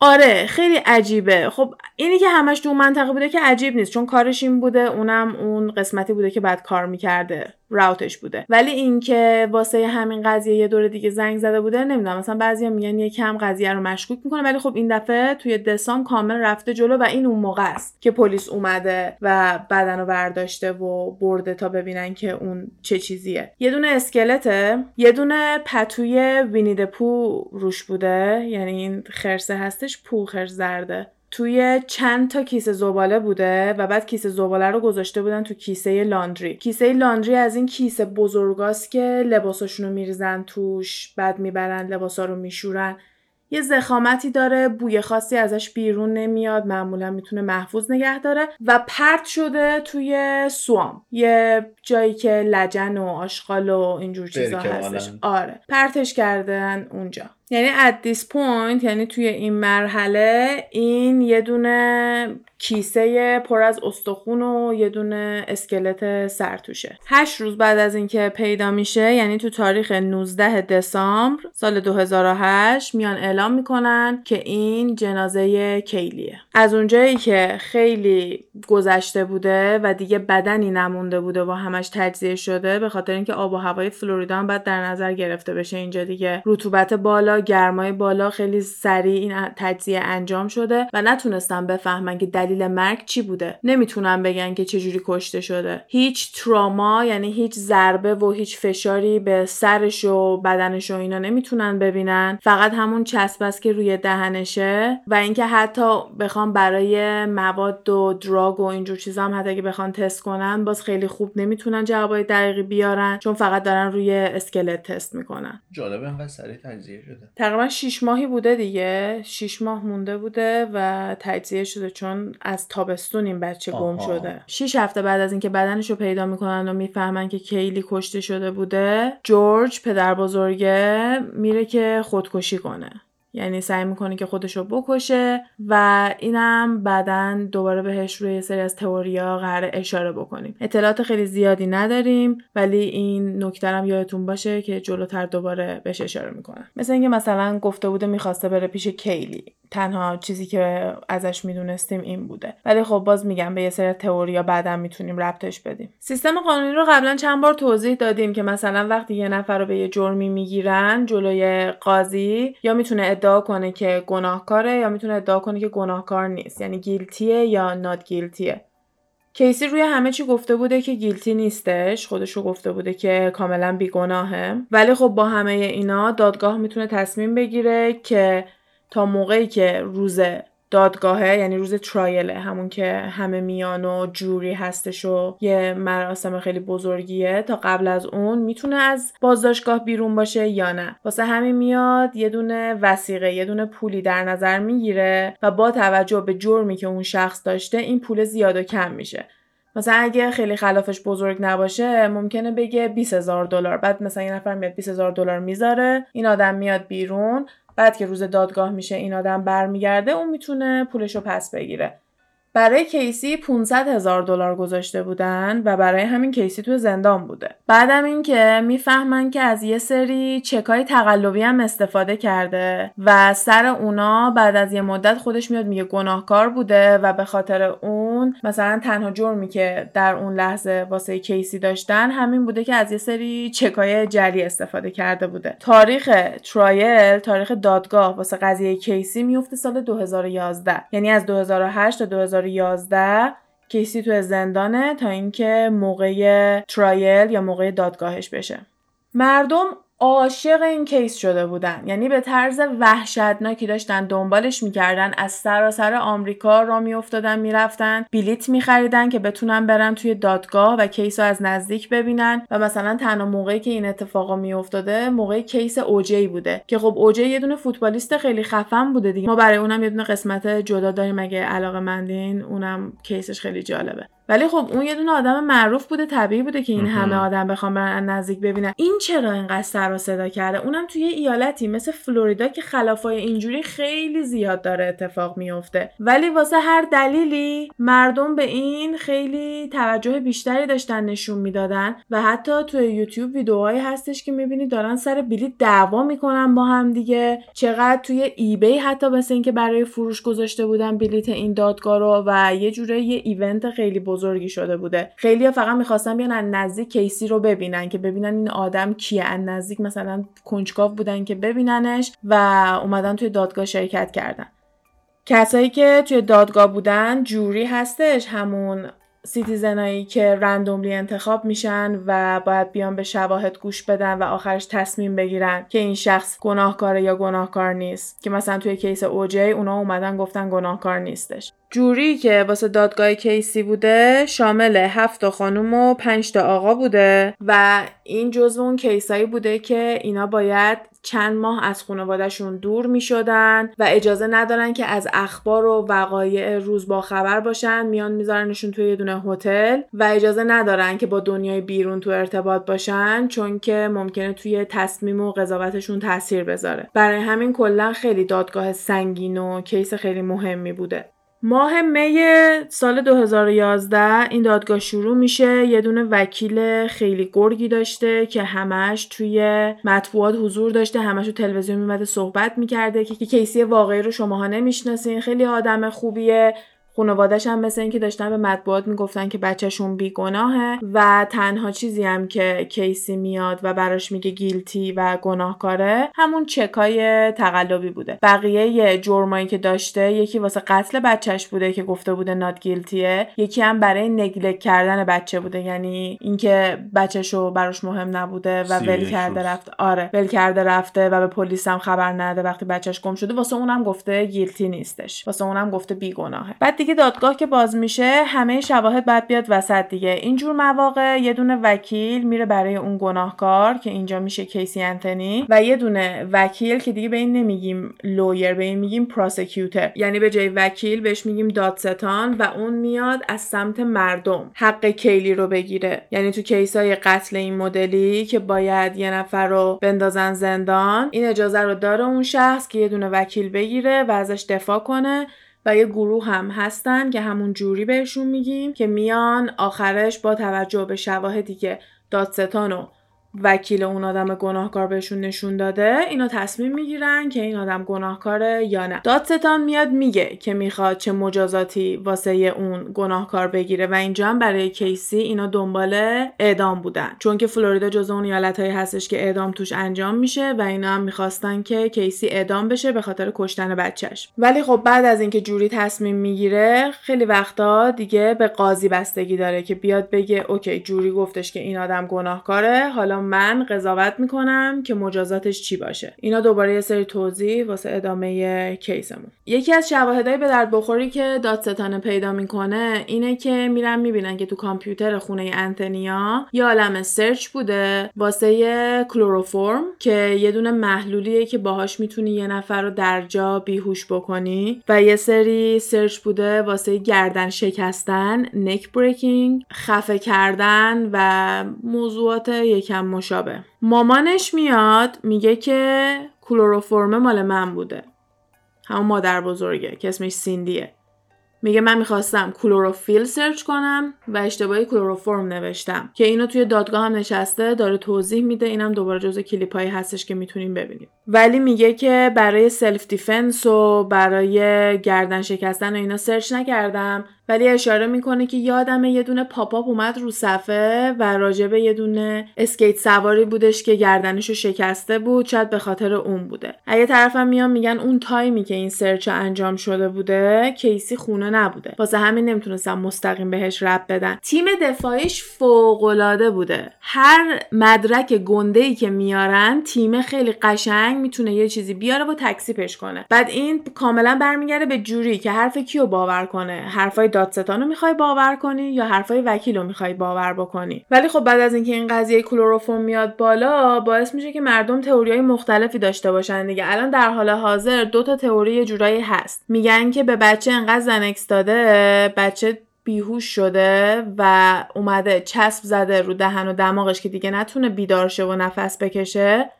آره خیلی عجیبه. خب اینی که همش تو منطقه بوده که عجیب نیست چون کارش این بوده اونم اون قسمتی بوده که بعد کار می‌کرده. راوتش بوده. ولی اینکه واسه همین قضیه یه دور دیگه زنگ زده بوده نمی‌دونم. مثلا بعضیا میگن یه کم قضیه رو مشکوک می‌کنه ولی خب این دفعه توی دسام کامل رفته جلو و این اون موقع است که پلیس اومده و بدن رو برداشته و برده تا ببینن که اون چه چیزیه. یه دونه اسکلته یه دونه پتوی وینید پو روش بوده یعنی این خرسه هستش پو خرس زرده. توی چند تا کیسه زباله بوده و بعد کیسه زباله رو گذاشته بودن تو کیسه لاندری. کیسه لاندری از این کیسه بزرگاست که لباساشون رو میریزن توش بعد می‌برن لباسا رو میشورن. یه زخامتی داره بوی خاصی ازش بیرون نمیاد معمولا می‌تونه محفوظ نگه داره و پرت شده توی سوام. یه جایی که لجن و آشغال و اینجور چیزا هستش. آره. پرتش کردن اونجا. یعنی at this point یعنی توی این مرحله این یه دونه کیسه پر از استخون و یه دونه اسکلت سر توشه. هشت روز بعد از اینکه پیدا میشه یعنی تو تاریخ 19 دسامبر سال 2008 میان اعلام می‌کنن که این جنازه کیلیه. از اونجایی که خیلی گذشته بوده و دیگه بدنی نمونده بوده و همش تجزیه شده به خاطر اینکه آب و هوای فلوریدا هم باید در نظر گرفته بشه. اینجا دیگه رطوبت بالا گرمای بالا خیلی سریع این تجزیه انجام شده و نتونستن بفهمن که دلیل مرگ چی بوده. نمی‌تونن بگن که چجوری کشته شده. هیچ تراما یعنی هیچ ضربه و هیچ فشاری به سرش و بدنش و اینا نمی‌تونن ببینن. فقط همون چسب است که روی دهنشه و اینکه حتی بخوام برای مواد و دراگ و اینجور چیزا هم حتی که بخوان تست کنن باز خیلی خوب نمی‌تونن جوابای دقیقی بیارن چون فقط دارن روی اسکلت تست می‌کنن. جالبه انقدر سریع تجزیه شده. تقریبا 6 ماهی بوده دیگه. 6 ماه مونده بوده و تجزیه شده چون از تابستون این بچه گم شده. 6 هفته بعد از اینکه بدنش رو پیدا می‌کنن و می‌فهمن که کیلی کشته شده بوده جورج پدر بزرگه میره که خودکشی کنه. یعنی سعی می‌کنه که خودش رو بکشه و اینم بعدا دوباره بهش روی سری از تئوریا قرار اشاره بکنیم. اطلاعات خیلی زیادی نداریم ولی این نکترم یادتون باشه که جلوتر دوباره بهش اشاره می‌کنم. مثل اینکه مثلا گفته بوده می‌خواسته بره پیش کیلی. تنها چیزی که ازش می‌دونستیم این بوده. ولی خب باز میگم به یه سری تئوریا بعدا می‌تونیم ربطش بدیم. سیستم قانونی رو قبلا چند بار توضیح دادیم که مثلا وقتی یه نفر رو به یه جرمی می‌گیرن جلوی قاضی یا می‌تونه ادعا کنه که گناهکاره یا می‌تونه ادعا کنه که گناهکار نیست؟ یعنی گیلتیه یا نات گیلتیه کیسی روی همه چی گفته بوده که گیلتی نیستش؟ خودش رو گفته بوده که کاملا بیگناهه. ولی خب با همه اینا دادگاه می‌تونه تصمیم بگیره که تا موقعی که روز دادگاهه یعنی روز ترایله همون که همه میان و جوری هستش و یه مراسم خیلی بزرگیه. تا قبل از اون می‌تونه از بازداشتگاه بیرون باشه یا نه. واسه همین میاد یه دونه وسیقه یه دونه پولی در نظر می‌گیره و با توجه به جرمی که اون شخص داشته این پول زیاد و کم میشه. مثلا اگه خیلی خلافش بزرگ نباشه ممکنه بگه 20 هزار دلار. بعد مثلا یه نفر میاد 20 هزار دلار می‌ذاره این آدم میاد بیرون. بعد که روز دادگاه میشه این آدم برمیگرده اون می‌تونه پولش رو پس بگیره. برای کیسی 500 هزار دلار گذاشته بودن و برای همین کیسی تو زندان بوده. بعدم اینکه می‌فهمن که از یه سری چکای تقلبی هم استفاده کرده و سر اونا بعد از یه مدت خودش میاد میگه گناهکار بوده و به خاطر اون مثلا تنها جرمی که در اون لحظه واسه کیسی داشتن همین بوده که از یه سری چکای جلی استفاده کرده بوده. تاریخ trial تاریخ دادگاه واسه قضیه کیسی میفته سال 2011 یعنی از 2008 تا 2011 کیسی تو زندانه تا اینکه موقع trial یا موقع دادگاهش بشه. مردم عاشق این case شده بودن. یعنی به طرز وحشتناکی داشتن دنبالش می‌کردن. از سراسر آمریکا راه میفتادن می‌رفتن. بلیت میخریدن که بتونن برن توی دادگاه و case رو از نزدیک ببینن. و مثلا تنها موقعی که این اتفاقا میافتاده موقع case OJ بوده. که خب OJ یه دونه فوتبالیست خیلی خفن بوده دیگه. ما برای اونم یه دونه قسمت جدا داریم. اگه علاقه مندین اونم case ش خیلی جالبه. ولی خب اون یه دونه آدم معروف بوده طبیعی بوده که این همه آدم بخوام برن نزدیک ببینن. این چرا اینقدر سر و صدا کرده؟ اونم توی ایالتی مثل فلوریدا که خلافای اینجوری خیلی زیاد داره اتفاق میفته ولی واسه هر دلیلی مردم به این خیلی توجه بیشتری داشتن نشون می‌دادن. و حتی توی یوتیوب ویدیوهایی هستش که می‌بینی دارن سر بلیت دعوا می‌کنن با هم دیگه. چقدر توی ایبی حتی مثل اینکه برای فروش گذاشته بودن بلیت این دادگاه رو و یه جوره یه ایونت خیلی بزرگی شده بوده. خیلی فقط می‌خواستن بیان از نزدیک کیسی رو ببینن که ببینن این آدم کیه. از نزدیک مثلا کنجکاو بودن که ببیننش و اومدن توی دادگاه شرکت کردن. کسایی که توی دادگاه بودن jury هستش همون citizen ایی که randomly انتخاب میشن و باید بیان به شواهد گوش بدن و آخرش تصمیم بگیرن که این شخص گناهکاره یا گناهکار نیست. که مثلا توی case OJ اونا اومدن گفتن گناهکار نیستش. jury که واسه دادگاه کیسی بوده شامل هفت تا خانوم و پنج تا آقا بوده و این جزو اون case ایی بوده که اینا باید چند ماه از خانوادهشون دور می شدن و اجازه ندارن که از اخبار و وقایع روز با خبر باشن میان میذارنشون توی یه دونه هتل و اجازه ندارن که با دنیای بیرون تو ارتباط باشن چون که ممکنه توی تصمیم و قضاوتشون تاثیر بذاره. برای همین کلا خیلی دادگاه سنگین و کیس خیلی مهمی بوده. ماه می سال 2011 این دادگاه شروع میشه. یه دونه وکیل خیلی گرگی داشته که همش توی مطبوعات حضور داشته همش تو تلویزیون میمده صحبت می‌کرده که کیسی واقعی رو شماها نمی‌شناسین. خیلی آدم خوبیه. خانوادش هم مثل اینکه داشتن به مطبوعات می‌گفتن که بچهشون بیگناهه و تنها چیزی هم که کیسی میاد و براش میگه گیلتی و گناهکاره همون چکای تقلبی بوده. بقیه جرمایی که داشته یکی واسه قتل بچهش بوده که گفته بوده نات گیلتیه یکی هم برای نگلک کردن بچه بوده یعنی اینکه بچهشو براش مهم نبوده و ول کرده رفته آره ول کرده رفته و به پلیس هم خبر نده وقتی بچهش گم شده. واسه اونم گفته گیلتی نیستش. واسه اونم گفته بیگناهه. بعد دیگه دادگاه که باز میشه همه شواهد باید بیاد وسط دیگه. اینجور مواقع یه دونه وکیل میره برای اون گناهکار که اینجا میشه کیسی انتنی و یه دونه وکیل که دیگه به این نمیگیم لویر به این میگیم پروسیکیوتر یعنی به جای وکیل بهش میگیم دادستان و اون میاد از سمت مردم حق کیلی رو بگیره. یعنی تو کیسای قتل این مدلی که باید یه نفر رو بندازن زندان این اجازه رو داره اون شخص که یه دونه وکیل بگیره و ازش دفاع کنه و یه گروه هم هستن که همون جوری بهشون میگیم که میان آخرش با توجه به شواهدی که دادستان و وکیل اون آدم گناهکار بهشون نشون داده اینا تصمیم می‌گیرن که این آدم گناهکاره یا نه. دادستان میاد میگه که می‌خواد چه مجازاتی واسه اون گناهکار بگیره و اینجا هم برای کیسی اینا دنبال اعدام بودن. چون که فلوریدا جزو اون ایالتهایی هستش که اعدام توش انجام میشه و اینا هم می‌خواستن که کیسی اعدام بشه به خاطر کشتن بچهش. ولی خب بعد از اینکه جوری تصمیم می‌گیره خیلی وقتا دیگه به قاضی بستگی داره که بیاد بگه اوکی جوری گفتش که این آدم گناهکاره حالا من قضاوت می‌کنم که مجازاتش چی باشه. اینا دوباره یه سری توضیح واسه ادامه کیسمون. یکی از شواهدهای به درد بخوری که دادستان پیدا می‌کنه اینه که میرن می‌بینن که تو کامپیوتر خونه انتنیا یه عالم search بوده واسه کلوروفورم که یه دونه محلولیه که باهاش می‌تونی یه نفر رو در جا بیهوش بکنی و یه سری search بوده واسه گردن شکستن neck breaking خفه کردن و موضوعات یکم مشابه. مامانش میاد میگه که کلوروفورم مال من بوده. همون مادر بزرگه که اسمش سیندیه. میگه من می‌خواستم کلوروفیل search کنم و اشتباهی کلوروفورم نوشتم. که اینو توی دادگاه هم نشسته داره توضیح میده. اینم دوباره جزء کلیپ هایی هستش که می‌تونیم ببینیم. ولی میگه که برای self defense و برای گردن شکستن و اینا search نکردم. ولی اشاره می‌کنه که یادمه یه دونه pop-up اومد رو صفحه و راجبه یه دونه اسکیت سواری بودش که گردنشو شکسته بود شاید به خاطر اون بوده. از اون طرفم میان میگن اون time ی که این search انجام شده بوده کیسی خونه نبوده. واسه همین نمی‌تونستن مستقیم بهش ربط بدن. تیم دفاعیش فوق بوده. هر مدرک گنده ای که میارن تیم خیلی قشنگ می‌تونه یه چیزی بیاره و تکسیپش کنه. بعد این کاملا برمیگرده به جوری که حرف کیو باور کنه؟ حرفای دادستان رو می‌خوای باور کنی یا حرفای وکیل رو می‌خوای باور بکنی؟ ولی خب بعد از اینکه این قضیه کلروفوم میاد بالا باعث میشه که مردم تئوریای مختلفی داشته باشن دیگه. الان در حال حاضر دو تا تئوری جورایی هست. میگن که به بچه انقدر زنکس داده بچه بیهوش شده و اومده چسب زده رو دهن و دماغش که دیگه نتونه بیدار شه و نفس بکشه.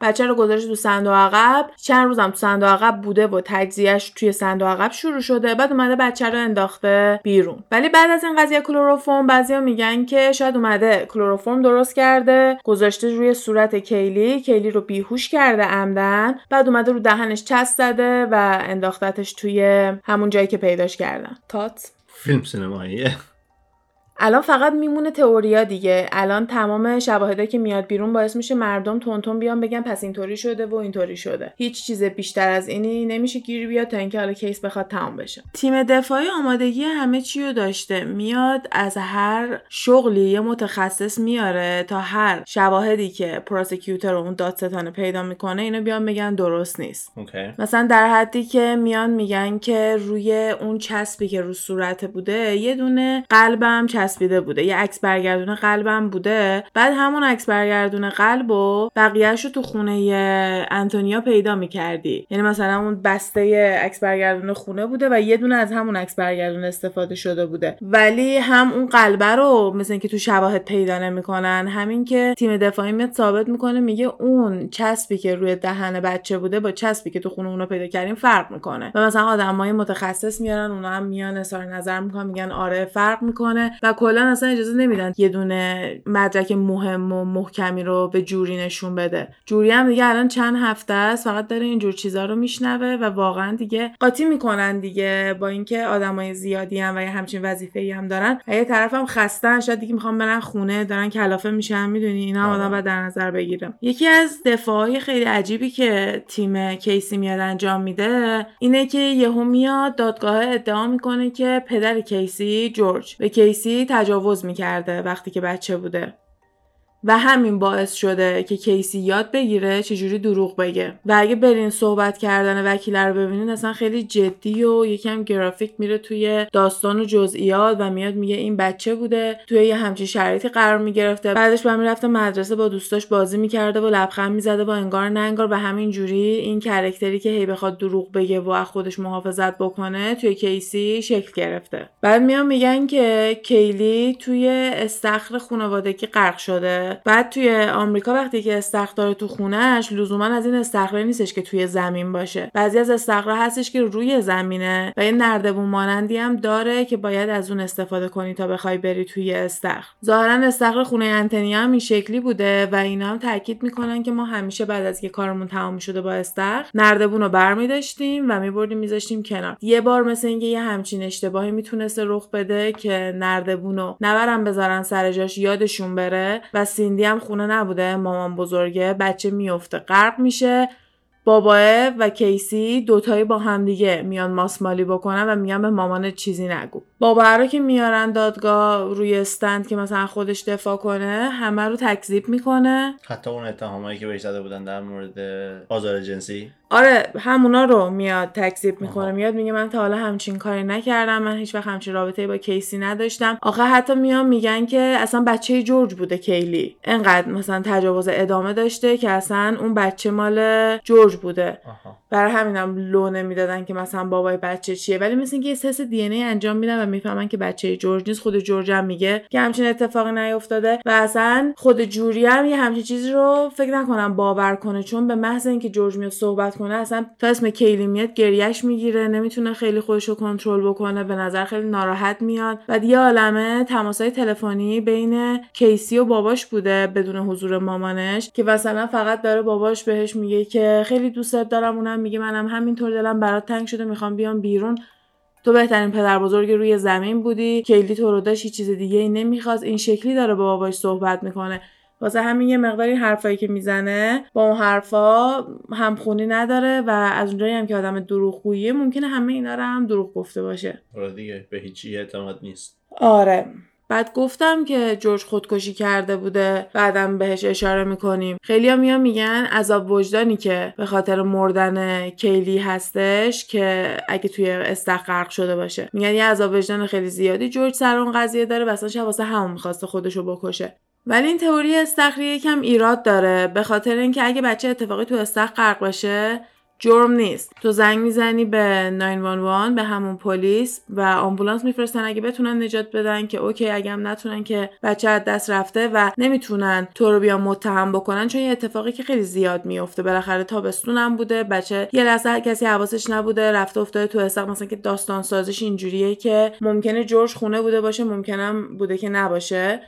بچه رو گذاشت تو صندوق عقب. چند روزم تو صندوق عقب بوده و تجزیهش توی صندوق عقب شروع شده. بعد اومده بچه رو انداخته بیرون. ولی بعد از این قضیه کلروفرم بعضیا میگن که شاید اومده کلروفرم درست کرده گذاشته روی صورت کیلی. کیلی رو بیهوش کرده عمدن. بعد اومده رو دهنش چسب زده و انداختتش توی همون جایی که پیداش کردن. تات. فیلم سینماییه. الان فقط میمونه تئوریا دیگه. الان تمام شواهده که میاد بیرون باعث میشه مردم تونتون بیان بگن پس اینطوری شده و اینطوری شده. هیچ چیز بیشتر از اینی نمیشه گیر بیاد تا اینکه حالا کیس بخواد تمام بشه. تیم دفاعی آمادگی همه چی رو داشته. میاد از هر شغلی یه متخصص میاره تا هر شواهدی که پروسیکیوتر اون دادستان پیدا می‌کنه اینو بیان بگن درست نیست. okay. مثلا در حدی که میان میگن که روی اون چسبی که رو صورت بوده یه دونه قلبم چسبیده بوده. یه عکس برگردونه قلبم بوده. بعد همون عکس برگردونه قلب و بقیهش رو تو خونه انتونیا پیدا می‌کردی. یعنی مثلا اون بسته عکس برگردونه خونه بوده و یه دونه از همون عکس برگردونه استفاده شده بوده. ولی هم اون قلبه رو مثل اینکه تو شواهد پیدا نمی‌کنن همین که تیم دفاعی میاد ثابت می‌کنه میگه اون چسبی که روی دهن بچه بوده با چسبی که تو خونه اونو پیدا کردیم فرق می‌کنه. و مثلا آدمای متخصص میارن اونا هم میان اظهار نظر می‌کنن میگن آره فرق می‌کنه. و کلا اصلا اجازه نمیدن یه دونه مدرک مهم و محکمی رو به جوری نشون بده. جوری هم دیگه الان چند هفته است فقط داره اینجور چیزا رو میشنوه و واقعا دیگه قاطی می‌کنن دیگه با اینکه آدمای زیادی هم و یه همچین وظیفه هم دارن و یه طرف هم خستن شاید دیگه می‌خوام برن خونه دارن کلافه میشن می‌دونی؟ اینا هم آدم آره. باید در نظر بگیرم. یکی از دفاعهای خیلی عجیبی که تیم کیسی میاد انجام میده اینه که یهو میاد دادگاه ادعا می‌کنه که پدر کیسی جورج. به کیسی تجاوز می‌کرده وقتی که بچه بوده. و همین باعث شده که کیسی یاد بگیره چجوری دروغ بگه. و اگه برین صحبت کردن وکیل رو ببینین اصلا خیلی جدی و یکم گرافیک میره توی داستان و جزئیات و میاد میگه این بچه بوده توی یه همچین شرایطی قرار می‌گرفته. بعدش با می‌رفته مدرسه با دوستاش بازی می‌کرده و لبخند می‌زده با انگار نه انگار و همین جوری این کرکتری که هی بخواد دروغ بگه و از خودش محافظت بکنه توی کیسی شکل گرفته. بعد میان میگن که کیلی توی استخر خانوادگی غرق شده. بعد توی آمریکا وقتی که استخر تو خونهش لزوما از این استخره نیستش که توی زمین باشه. بعضی از استخره هستش که روی زمینه و یه نردبون مانندی هم داره که باید از اون استفاده کنی تا بخوای بری توی استخر. ظاهرا استخر خونه انتنیا هم این شکلی بوده و اینا هم تاکید می‌کنن که ما همیشه بعد از که کارمون تمام شده با استخر نردبون رو برمیداشتیم و میبردیم میذاشتیم کنار. یه بار مثل اینکه یه همچین اشتباهی می‌تونسته رخ بده که نردبون رو نبرن بذارن سر جاش یادشون بره و سیندی هم خونه نبوده مامان بزرگه بچه میفته. غرق میشه. باباه و کیسی دوتایی با همدیگه میان ماسمالی بکنن و میگن به مامان چیزی نگو. بابا رو که میارن دادگاه روی استند که مثلا خودش دفاع کنه همه رو تکذیب می‌کنه. حتی اون اتهامایی که بهش زده بودن در مورد آزار جنسی. آره همونا رو میاد تکذیب می‌کنه میاد میگه من تا حالا همچین کاری نکردم من هیچ وقت همچین رابطه با کیسی نداشتم. آخه حتی میان میگن که اصلا بچه جورج بوده کیلی. انقدر مثلا تجاوز ادامه داشته که اصلا اون بچه مال جورج بوده. برای همینم لو نمی‌دادن که مثلا بابای بچه چیه. ولی مثل اینکه یه تست دی ای انجام میدن و می‌فهمن که بچه جورج نیست خود جورج هم میگه که همچین اتفاقی نیفتاده و اصلا خود جوری هم یه همچین چیزی رو فکر نکنم باور کنه. چون به محض اینکه جورج میاد صحبت کنه اصلا تا اسم کیلی میاد گریش می‌گیره نمی‌تونه خیلی خودش رو کنترل بکنه به نظر خیلی ناراحت میاد. و یه عالمه تماسای تلفنی بین کیسی و باباش بوده بدون حضور مامانش که مثلا فقط داره باباش بهش میگه که خیلی دوستت دارم اونم میگه منم همینطور دلم برات تنگ شده می‌خوام بیام بیرون. تو بهترین پدر بزرگ روی زمین بودی کیلی تو رو داشت چیز دیگه ای نمی‌خواست. این شکلی داره با باباش صحبت می‌کنه. واسه همین یه مقداری حرفایی که می‌زنه با اون حرفا همخونی نداره و از اونجایی هم که آدم دروغگوییه ممکنه همه اینا رو هم دروغ گفته باشه. آره دیگه به هیچی اعتماد نیست. آره. بعد گفتم که جورج خودکشی کرده بوده بعدم بهش اشاره می‌کنیم. خیلی ها میان میگن عذاب وجدانی که به خاطر مردن کیلی هستش که اگه توی استخ غرق شده باشه. میگن یه عذاب وجدان خیلی زیادی جورج سر اون قضیه داره و اصلا واسه همون می‌خواسته خودشو بکشه. ولی این تئوری استخری یکم ایراد داره به خاطر اینکه اگه بچه اتفاقی تو استخر غرق بشه جرم نیست. تو زنگ می‌زنی به 911 به همون پلیس و آمبولانس میفرستن اگه بتونن نجات بدن که اوکی اگه هم نتونن که بچه از دست رفته و نمی‌تونن تو رو بیان متهم بکنن چون یه اتفاقی که خیلی زیاد میفته بالاخره تابستونم بوده بچه یه لحظه کسی حواسش نبوده رفته افتاده تو استخ مثلا که داستان سازش اینجوریه که ممکنه جورج خونه بوده باشه ممکنم بوده که نباشه.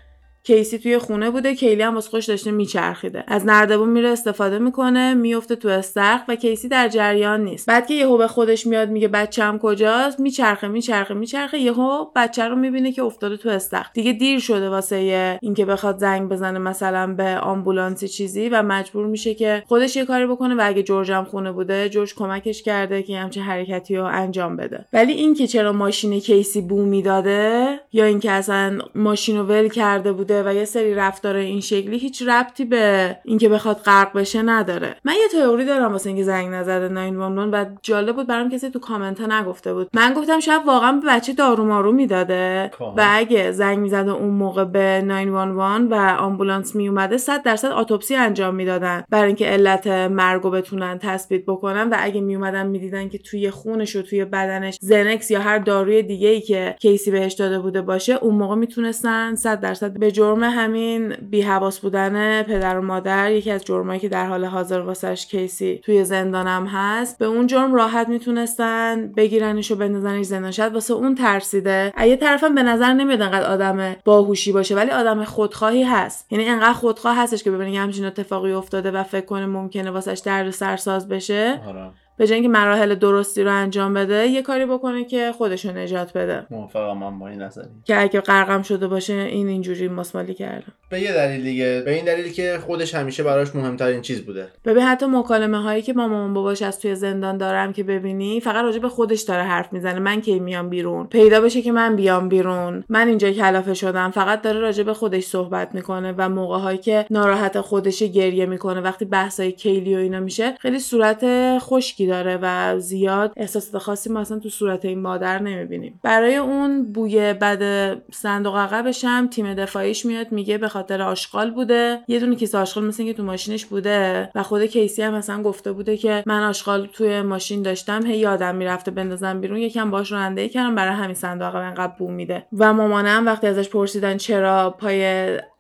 کیسی توی خونه بوده کیلی هم واسه خوش داشته میچرخیده. از نردبون میره استفاده می‌کنه میفته تو استخر و کیسی در جریان نیست. بعد که یهو به خودش میاد میگه بچه‌م کجاست؟ میچرخه میچرخه میچرخه. یهو بچه رو می‌بینه که افتاده تو استخر. دیگه دیر شده واسه اینکه بخواد زنگ بزنه مثلا به آمبولانسی چیزی و مجبور میشه که خودش یه کاری بکنه و اگه جورج هم خونه بوده جورج کمکش کرده که همچین حرکتی رو انجام بده. ولی اینکه چرا ماشین کیسی بو می‌داده یا اینکه اصلا ماشین رو ول کرده بوده و یه سری رفتار این شکلی هیچ ربطی به اینکه بخواد غرق بشه نداره. من یه تئوری دارم واسه اینکه زنگ نزده 911 و جالب بود برام کسی تو کامنت ها نگفته بود. من گفتم شاید واقعا به بچه دارو مارو می‌داده و اگه زنگ می‌زده اون موقع به 911 و آمبولانس میومده 100 درصد اتوپسی انجام می‌دادن برای اینکه علت مرگو بتونن تثبیت بکنن و اگه میومدن می‌دیدن که توی خونش و توی بدنش زنکس یا هر داروی دیگه ای که کیسی بهش داده بوده باشه اون موقع می‌تونستن 100 درصد به جرم همین بیحواس بودن پدر و مادر یکی از جرمایی که در حال حاضر واسش کیسی توی زندانم هست. به اون جرم راحت می‌تونستن بگیرنش و بندازنش زندان. شد واسه اون ترسیده. یه طرفم به نظر نمیاد انقدر آدم باهوشی باشه ولی آدم خودخواهی هست. یعنی انقدر خودخواه هستش که ببینه همچین اتفاقی افتاده و فکر کنه ممکنه واسش درد سرساز بشه. آره. به جای اینکه مراحل درستی رو انجام بده یه کاری بکنه که خودش رو نجات بده. موافقم من با این نظری. که اگه غرقم شده باشه این اینجوری مسمالی کرده به یه دلیل دیگه به این دلیل که خودش همیشه براش مهمترین چیز بوده. ببین حتی مکالمه هایی که با مامان باباش از توی زندان دارم که ببینی فقط راجع به خودش داره حرف می‌زنه. من کی میام بیرون؟ پیدا بشه که من بیام بیرون. من اینجا کلافه شدم. فقط داره راجع به خودش صحبت می‌کنه و موقع هایی که ناراحت خودش گریه می‌کنه وقتی بحثای کیلی و اینا میشه خیلی صورت خشکی داره و زیاد احساسات خاصی ما اصلا تو صورت این مادر نمی‌بینیم. برای اون بوی بد صندوق عقبش هم تیم دفاعیش میاد میگه به خاطر آشغال بوده. یه دونه کیسه آشغال مثل که تو ماشینش بوده و خود کیسی هم مثلا گفته بوده که من آشغال توی ماشین داشتم هی یادم می‌رفته بندازم بیرون. یکم باش رانندگی کردم برای همین صندوق انقدر بو میده. و مامانم وقتی ازش پرسیدن چرا پای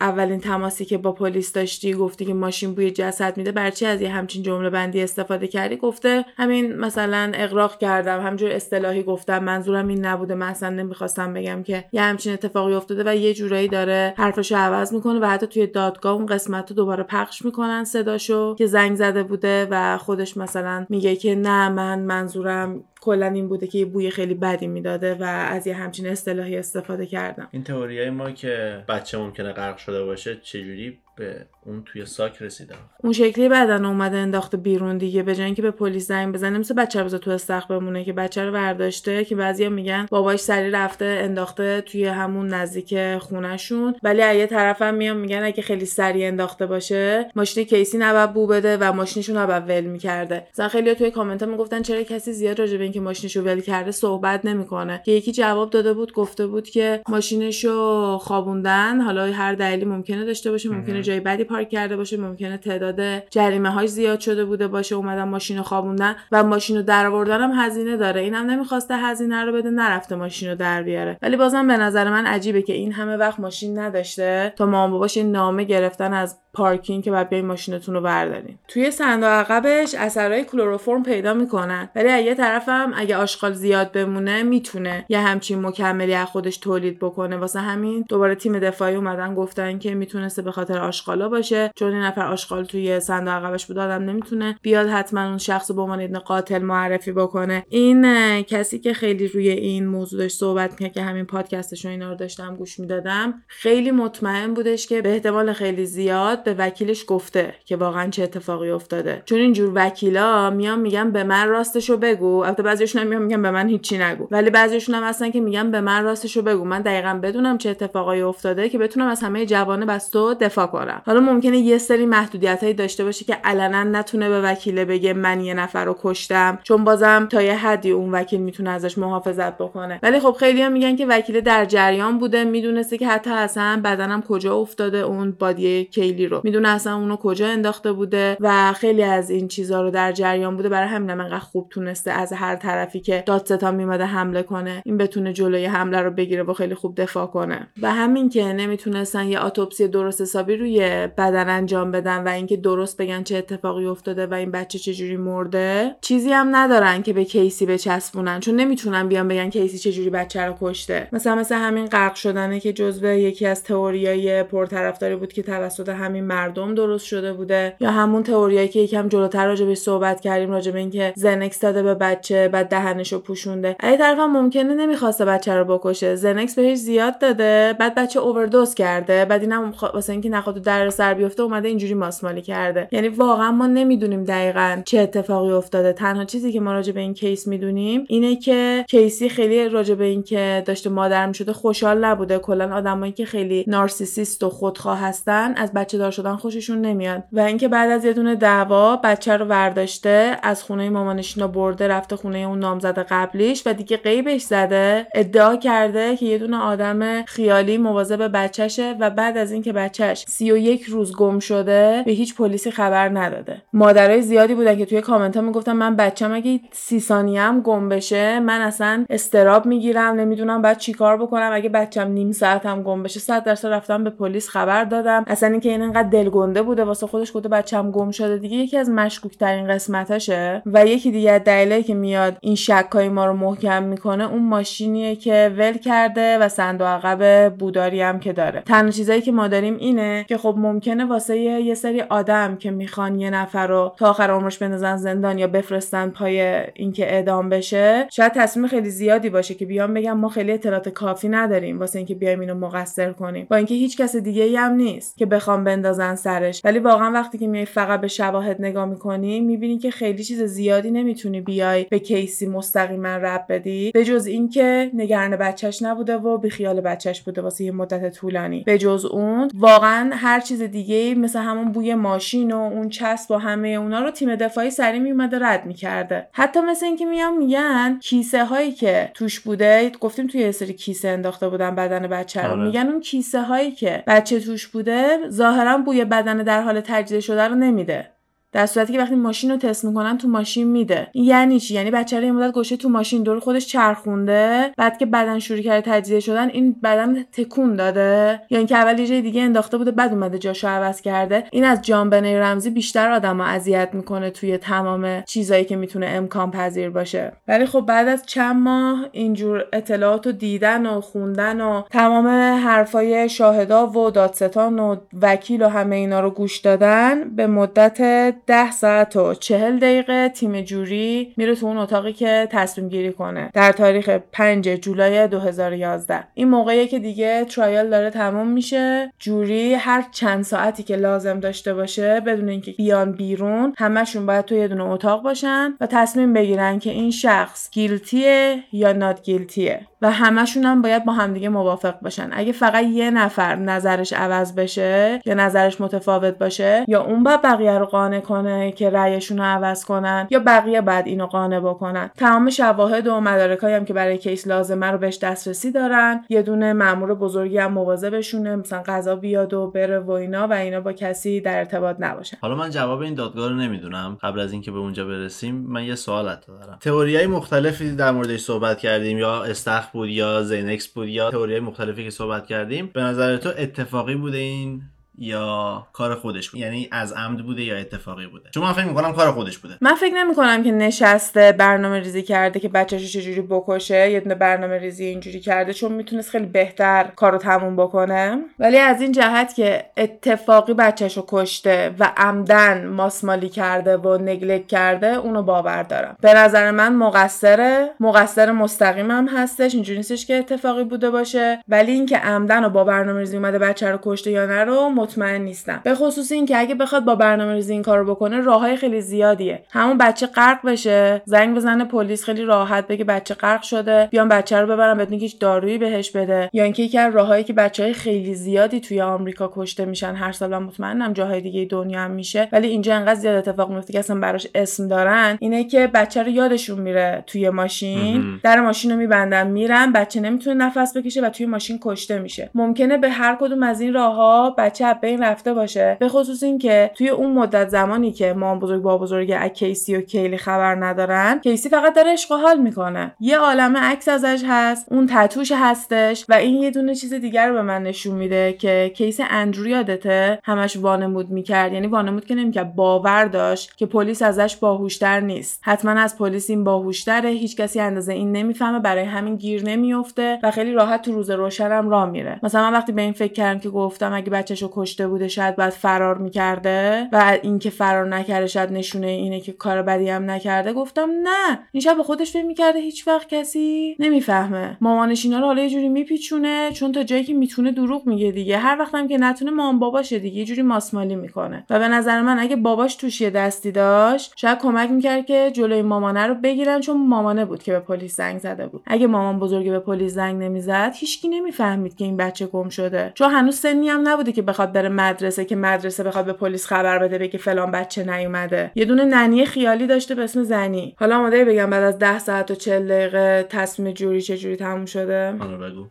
اولین تماسی که با پلیس داشتی گفتی که ماشین بوی جسد میده برچی از یه همچین جمله بندی استفاده کردی؟ گفته همین مثلا اقراق کردم همجور اصطلاحی گفتم منظورم این نبوده من اصلا نمی‌خواستم بگم که یه همچین اتفاقی افتاده و یه جورایی داره حرفشو عوض می‌کنه و حتی توی دادگاه اون قسمت رو دوباره پخش می‌کنن صداشو که زنگ زده بوده و خودش مثلا میگه که نه من منظورم کلا این بوده که یه بوی خیلی بدی می‌داده و از یه همچین اصطلاحی استفاده کردم. این تئوریای ما که بچه ممکنه غرق شده باشه چجوری به اون توی ساک رسیدم. اون شکلی بدن اومده انداخته بیرون دیگه به جای اینکه به پلیس زنگ بزنه مثل بچه رو تو استخ بمونه که بچه رو برداشته که بعضیا میگن باباش سری رفته انداخته توی همون نزدیک خونهشون. ولی از یه طرفم میان میگن اگه خیلی سری انداخته باشه ماشین کیسی نباید بو بده و ماشینشون نباید ول می‌کرده. مثلا خیلی توی کامنت ها می‌گفتن چرا کسی زیاد راجع به اینکه ماشینشو ول کرده صحبت نمی‌کنه. که یکی جواب داده بود گفته بود که ماشینشو خوابوندن حالا هر دلیلی ممکنه داشته باشه ممکنه جای بدی پارک کرده باشه ممکنه تعداد جریمه های زیاد شده بوده باشه اومدن ماشین رو خوابوندن و ماشین رو در هم هزینه داره. اینم نمی‌خواسته هزینه رو بده نرفته ماشین رو در بیاره. ولی بازم به نظر من عجیبه که این همه وقت ماشین نداشته تا مامان باباش نامه گرفتن از پارکینگ که بعد بیاین ماشینتون رو بردارین. توی صندوق عقبش اثرهای کلروفرم پیدا می‌کنن. ولی از یه طرفم اگه آشغال زیاد بمونه می‌تونه یه همچین مکملی از خودش تولید بکنه. واسه همین دوباره تیم دفاعی اومدن گفتن که می‌تونسته به خاطر آشغالا باشه. چون این نفر آشغال توی صندوق عقبش بود آدم نمی‌تونه بیاد حتما اون شخص رو به عنوان قاتل معرفی بکنه. این کسی که خیلی روی این موضوع داشت صحبت می‌کرد که همین پادکستش اینا رو داشتم گوش می‌دادم خیلی مطمئن بودش که به احتمال خیلی زیاد به وکیلش گفته که واقعا چه اتفاقی افتاده. چون اینجور وکیلا میان میگن به من راستشو بگو. البته بعضیشون میان میگن به من هیچی نگو. ولی بعضیشون هم هستن که میگن به من راستشو بگو. من دقیقا بدونم چه اتفاقایی افتاده که بتونم از همه جوانه بس تو دفاع کنم. حالا ممکنه یه سری محدودیت داشته باشه که علنا نتونه به وکیل بگه من یه نفر رو کشتم. چون بازم تا یه حدی اون وکیل می‌تونه ازش محافظت بکنه. ولی خب خیلی هم میگن که وکیل در جریان بوده. می‌دونسته که حتی اصلا بدنم کجا افتاده. اون بادی کیلی رو. می‌دونه اصلا اونو کجا انداخته بوده و خیلی از این چیزها رو در جریان بوده. برای همینم انقدر خوب تونسته از هر طرفی که دادستان میمده حمله کنه این بتونه جلوی حمله رو بگیره و خیلی خوب دفاع کنه. و همین که نمی‌تونستن یه اتوپسی درست حسابی روی بدن انجام بدن و اینکه درست بگن چه اتفاقی افتاده و این بچه چجوری مرده چیزی هم ندارن که به کیسی بچسبونن. چون نمی‌تونن بیان بگن کیسی چجوری بچه رو کشته. مثلا مثل همین غرق شدنه که جزو یکی از تئوریای پرطرفداری بود که توسط همین مردم درست شده بوده یا همون تئوریایی که یکم جلوتر راجع به صحبت کردیم راجع به اینکه زنکس داده به بچه بعد دهنشو پوشونده. ای طرف هم ممکنه نمی‌خواسته بچه رو بکشه. زنکس بهش زیاد داده بعد بچه اووردوز کرده بعد اینم واسه اینکه نخواد در سر بیفته اومده اینجوری ماسمالی کرده. یعنی واقعا ما نمی‌دونیم دقیقا چه اتفاقی افتاده. تنها چیزی که ما راجع به این کیس می‌دونیم اینه که کیسی خیلی راجع به اینکه داشته مادر می‌شده خوشحال نبوده. کلا آدمایی که خیلی نارسیسیست و خودخواه هستن از بچه شدن خوششون نمیاد. و اینکه بعد از یه دونه دعوا بچه رو ورداشته از خونه مامانش برده رفته خونه اون نامزد قبلیش و دیگه قیبش زده ادعا کرده که یه دونه آدم خیالی مواظب بچهشه و بعد از اینکه بچهش سی و یک روز گم شده به هیچ پلیسی خبر نداده. مادرای زیادی بودن که توی کامنت ها می‌گفتن من بچم اگه سی ثانیه هم گم بشه من اصلا استراب می‌گیرم نمی‌دونم بعد چیکار بکنم اگه بچم نیم ساعت هم گم بشه صد درصد رفتم به پلیس خبر دادم. اصلا اینکه این انقدر دلگنده بوده واسه خودش گفته بچم گم شده. دیگه یکی از مشکوک ترین قسمتشه و یکی دیگه دلیلی که میاد این شکای ما رو محکم می‌کنه اون ماشینیه که ول کرده و صندوق عقب بوداری هم که داره. تنها چیزایی که ما داریم اینه که خب ممکنه واسه یه سری آدم که می‌خوان یه نفر رو تا آخر عمرش بندازن زندان یا بفرستن پای اینکه اعدام بشه شاید تصمیم خیلی زیادی باشه که بیان بگم ما خیلی اطلاعات کافی نداریم واسه اینکه بیایم اینو مقصر کنیم. با اینکه هیچ کس دیگه ای هم نیست که بخوام بندازن سرش. ولی واقعا وقتی که میای فقط به شواهد نگاه می‌کنی می‌بینی که خیلی چیز زیادی نمی‌تونی بیای به کیسی مستقیما رب بدی. به جز اینکه نگران بچهش نبوده و بیخیال بچهش بوده واسه یه مدت طولانی. به جز اون واقعا هر چیز دیگه مثل همون بوی ماشین و اون چسب و همه اونا رو تیم دفاعی سری میومده رد می‌کرده. حتی مثل اینکه میان میگن کیسه هایی که توش بوده گفتیم توی یه سری کیسه انداخته بودن بدن بچه رو. آره. میگن اون کیسه هایی که بچه توش بوده ظاهرا بوی بدن در حال تجزیه شده رو نمیده. در صورتی که وقتی ماشین رو تست می‌کنن تو ماشین میده. یعنی چی؟ یعنی بچه رو یه مدت گوشه تو ماشین دور خودش چرخونده بعد که بدن شروع کرده تجزیه شدن این بدن تکون داده. یا اینکه اول یه دیگه انداخته بوده بعد اومده جاشو عوض کرده. این از جانبنه رمزی بیشتر آدم اذیت می‌کنه توی تمام چیزایی که می‌تونه امکان پذیر باشه. ولی خب بعد از چند ماه اینجور اطلاعات و دیدن و خوندن و تمام حرفای شاهدا و دادستان و وکیل و همه اینا رو گوش دادن به مدت ده ساعت و چهل دقیقه تیم جوری میره تو اون اتاقی که تصمیم گیری کنه در تاریخ 5 جولای 2011 این موقعی که دیگه ترایل داره تموم میشه. جوری هر چند ساعتی که لازم داشته باشه بدون اینکه بیان بیرون همشون باید تو یه دونه اتاق باشن و تصمیم بگیرن که این شخص گیلتیه یا نات گیلتیه و همشون هم باید با همدیگه موافق باشن. اگه فقط یه نفر نظرش عوض بشه یا نظرش متفاوت باشه یا اون باید بقیه رو قانع کنه که رأیشون رو عوض کنن یا بقیه بعد اینو قانع بکنن. تمام شواهد و مدارکایی هم که برای کیس لازمه رو بهش دسترسی دارن. یه دونه مامور بزرگی هم مواظبشونه مثلا قضا بیاد و بره و اینا و اینا با کسی در ارتباط نباشن حالا من جواب این دادگاه رو نمی‌دونم. قبل از اینکه به اونجا برسیم من یه سوال دارم. تئوریای مختلفی در موردش صحبت کردیم یا استخ بود یا زینکس بود یا تئوریای مختلفی که صحبت کردیم به نظر تو اتفاقی بوده این یا کار خودش بود یعنی از عمد بوده یا اتفاقی بوده؟ چون من فکر می‌کنم کار خودش بوده. من فکر نمی کنم که نشسته برنامه ریزی کرده که بچه‌شو چجوری بکشه یه دونه برنامه ریزی اینجوری کرده چون می‌تونست خیلی بهتر کارو تموم بکنه. ولی از این جهت که اتفاقی بچه‌شو کشته و عمدن ماسمالی کرده و نگلک کرده اونو باور دارم. به نظر من مقصره. مقصر مستقیم هم هستش اینجوری نیستش که اتفاقی بوده باشه. ولی اینکه عمدن و با برنامه ریزی اومده بچه رو کشته یا نه رو مطمئن نیستم. به خصوص اینکه اگه بخواد با برنامه ریزی این کارو بکنه راههای خیلی زیادیه. همون بچه غرق بشه زنگ بزنه پلیس خیلی راحت بگه بچه غرق شده بیان بچه رو ببرن بدون هیچ دارویی بهش بده. یا اینکه یکی از راههایی که بچهای خیلی زیادی توی آمریکا کشته میشن هر سال من مطمئنم جاهای دیگه دنیا هم میشه ولی اینجا انقدر زیاد اتفاق میفته که اصلا براش اسم دارن اینه که بچه رو یادشون میره توی ماشین. در ماشین رو میبندن میرن بچه نمی‌تونه نفس بکشه و توی ماشین کشته میشه. ممکنه به هر کدوم از این راهها بچه از بین رفته باشه. به خصوص اینکه توی اون مدت زمانی که مامان بزرگ بابا بزرگ از کیسی و کیلی خبر ندارن کیسی فقط داره عشق و حال می‌کنه. یه عالمه عکس ازش هست اون تتوش هستش و این یه دونه چیز دیگر رو به من نشون میده که case اندرو یادته همش وانمود می‌کرد. یعنی وانمود که نمی‌کرد باور داشت که پلیس ازش باهوشتر نیست. حتما از پلیس این باهوشتره هیچ کسی اندازه این نمی‌فهمه برای همین گیر نمیفته و خیلی راحت تو روز روشنم راه میره. مثلا من وقتی به این فکر کردم که گفتم اگه بچهشو کشته بوده شاید بعد فرار می‌کرده و اینکه فرار نکرده شاید نشونه اینه که کار بدی هم نکرده. گفتم نه این شب به خودش فکر می‌کرده هیچ وقت کسی نمی‌فهمه. مامانش اینا رو حالا یه جوری میپیچونه چون تا جایی که می‌تونه دروغ میگه دیگه. هر وقتم که نتونه مام باباشه دیگه یه جوری ماسمالی می‌کنه. و به نظر من اگه باباش توش یه دستی داشت شاید کمک می‌کرد که جلوی مامانه رو بگیرن چون مامانه بود که به پلیس زنگ زده بود. اگه مامان بزرگی به پلیس زنگ نمی‌زد هیچکی نمی‌فهمید که این بچه گم شده. چون هنوز سنی هم نبوده که بخواد بره مدرسه که مدرسه بخواد به پلیس خبر بده بگه فلان بچه نیومده. یه دونه ننی خیالی داشته به اسم زنی. حالا آماده بگم بعد از 10 ساعت و 40 دقیقه تصمیم جوری چه جوری تموم شده؟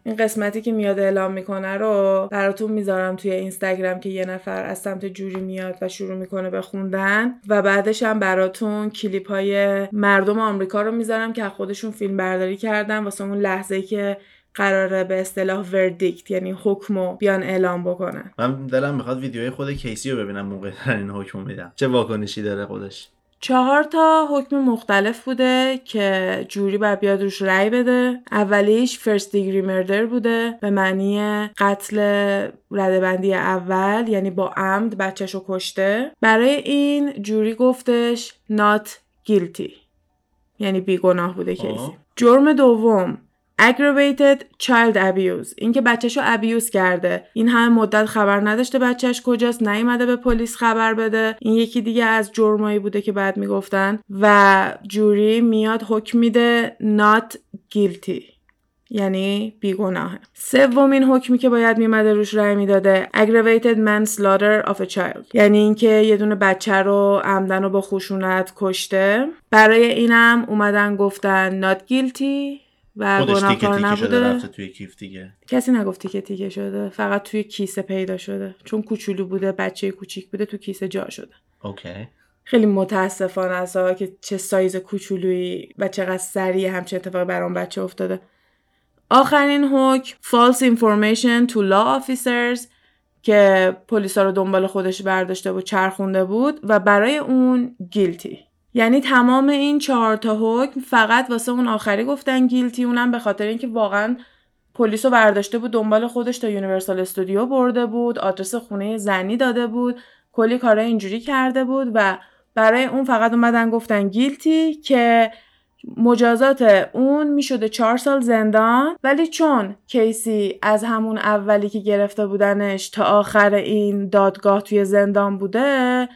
این قسمتی که میاد اعلام می‌کنه رو براتون می‌ذارم توی اینستاگرام که یه نفر از سمت جوری میاد و شروع می‌کنه به خوندن. و بعدش هم براتون کلیپ های مردم آمریکا رو می‌ذارم که خودشون فیلم برداری کردن. واسه اون لحظه که قراره به اصطلاح وردیکت یعنی حکمو بیان اعلام بکنن من دلم می‌خواد ویدیوهای خود کیسی رو ببینم موقع این حکم میدم چه واکنشی داره خودش؟ چهار تا حکم مختلف بوده که جوری باید بیاد روش رأی بده. اولیش فرست دیگری مردر بوده به معنی قتل ردبندی اول یعنی با عمد بچهش رو کشته. برای این جوری گفتش not guilty یعنی بیگناه بوده کیسی. جرم دوم aggravated child abuse. اینکه بچهش رو ابیوز کرده. این همه مدت خبر نداشته بچهش کجاست نیومده به پلیس خبر بده. این یکی دیگه از جرمایی بوده که بعد می‌گفتن. و جوری میاد حکم میده not guilty. یعنی بیگناهه. سومین حکمی که باید میمده روش رأی می‌داده aggravated manslaughter of a child. یعنی اینکه یه دونه بچه رو عمدن و با خشونت کشته. برای اینم اومدن گفتن not guilty. و گناهکار نبوده. رفته توی کیف دیگه. کسی نگفتی که تیکه شده فقط توی کیسه پیدا شده. چون کوچولو بوده بچه کوچیک بوده تو کیسه جا شده. اوکی. خیلی متاسفانه است که چه سایز کوچولویی و چقدر سریع همچه اتفاقی برام بچه افتاده. آخرین حکم false information to law officers که پلیسا رو دنبال خودش برداشته و چرخونده بود و برای اون guilty یعنی تمام این چهار تا حکم فقط واسه اون آخری گفتن guilty اونم به خاطر اینکه واقعا پلیس رو برداشته بود دنبال خودش تا Universal Studio برده بود آدرس خونه زنی داده بود کلی کارهای اینجوری کرده بود و برای اون فقط اومدن گفتن guilty که مجازات اون می‌شده چهار سال زندان. ولی چون کیسی از همون اولی که گرفته بودنش تا آخر این دادگاه توی زندان بوده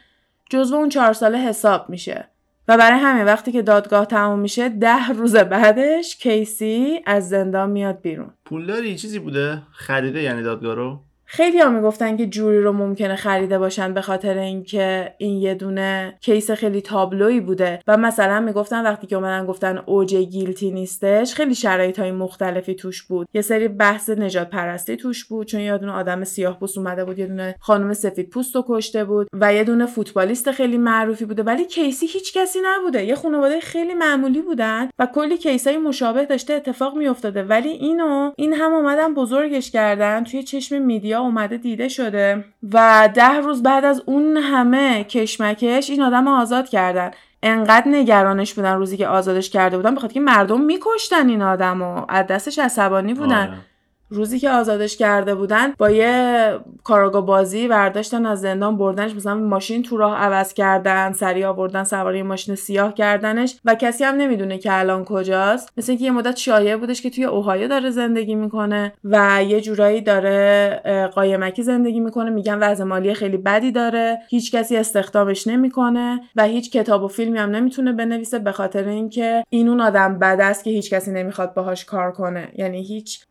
جزو اون چهار ساله حساب میشه. و برای همین وقتی که دادگاه تموم میشه ده روز بعدش کیسی از زندان میاد بیرون. پولداری چیزی بوده؟ خریده یعنی دادگاه رو؟ خیلی ها می‌گفتن که جوری رو ممکنه خریده باشن به خاطر اینکه این یه دونه کیس خیلی تابلویی بوده. و مثلا می‌گفتن وقتی که اومدن گفتن اوج گیلتی نیستش خیلی شرایط های مختلفی توش بود. یه سری بحث نجات پرستی توش بود چون یه دونه آدم سیاه پوست اومده بود یه دونه خانم سفید پوست رو کشته بود و یه دونه فوتبالیست خیلی معروفی بوده. ولی کیسی هیچ کسی نبوده. یه خانواده خیلی معمولی بودن و کلی کیسای مشابه داشته اتفاق میافتاده. ولی اینو این هم اومدن بزرگش کردن توی چشم میدیا مدیا اومده دیده شده و ده روز بعد از اون همه کشمکش این آدم آزاد کردن. انقدر نگرانش بودن روزی که آزادش کرده بودن بخاطر که مردم میکشتن این آدم و از دستش عصبانی بودن. آره. روزی که آزادش کرده بودن با یه کاراگا بازی برداشتن از زندان بردنش مثلا ماشین تو راه عوض کردن سریع آوردن سواری ماشین سیاه کردنش و کسی هم نمی‌دونه که الان کجاست. مثل اینکه یه مدت شایعه بودش که توی اوهایو داره زندگی می‌کنه و یه جورایی داره قایمکی زندگی می‌کنه. میگن وضع مالی خیلی بدی داره. هیچ کسی استخدامش نمی‌کنه و هیچ کتاب و فیلمی هم نمی‌تونه بنویسه به خاطر اینکه این اون آدم بد است که هیچ کسی نمی‌خواد باهاش کار کنه. یعنی هیچ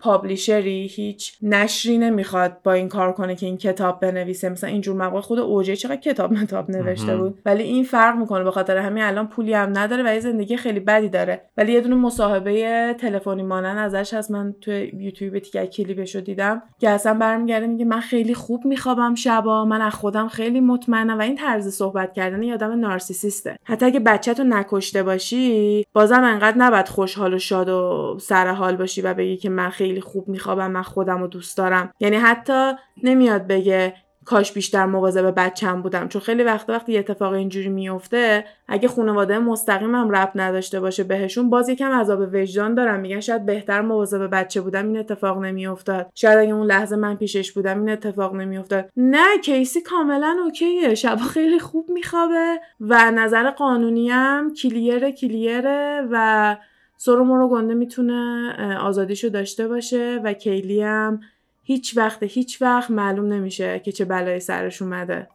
پابلیشری هیچ نشری نمی‌خواد با این کار کنه که این کتاب بنویسه. مثلا اینجور مواقع خود اوجه چقدر کتاب متاب نوشته. بود. ولی این فرق می‌کنه به خاطر همین الان پولی هم نداره و یه زندگی خیلی بدی داره. ولی یه دونه مصاحبه تلفنی مانن ازش هست. من تو یوتیوب تیکه کلیپشو دیدم که اصلا برمیگرده میگه من خیلی خوب میخوابم شبا. من از خودم خیلی مطمئنم و این طرز صحبت کردن یه آدم نارسیسیسته. حتی اگه بچه تو نکشته باشی بازم انقدر نباید خوشحال و شاد و سر حال باشی و بگی که من خیلی خوب میخوابم من خودم رو دوست دارم. یعنی حتی نمیاد بگه کاش بیشتر مواظب بچم بودم. چون خیلی وقت وقتی یه اتفاق اینجوری میفته اگه خانواده مستقیم هم رب نداشته باشه بهشون باز یکم عذاب وجدان دارن میگن شاید بهتر مواظب بچه بودم این اتفاق نمیافتاد. شاید اگه اون لحظه من پیشش بودم این اتفاق نمیافتاد. نه کیسی کاملا اوکیه. شبا خیلی خوب میخوابه و نظر قانونی هم کلیره کلیره و سرو مرو گنده می‌تونه آزادیشو داشته باشه و کیلی هم هیچ وقت هیچ وقت معلوم نمیشه که چه بلایی سرش اومده.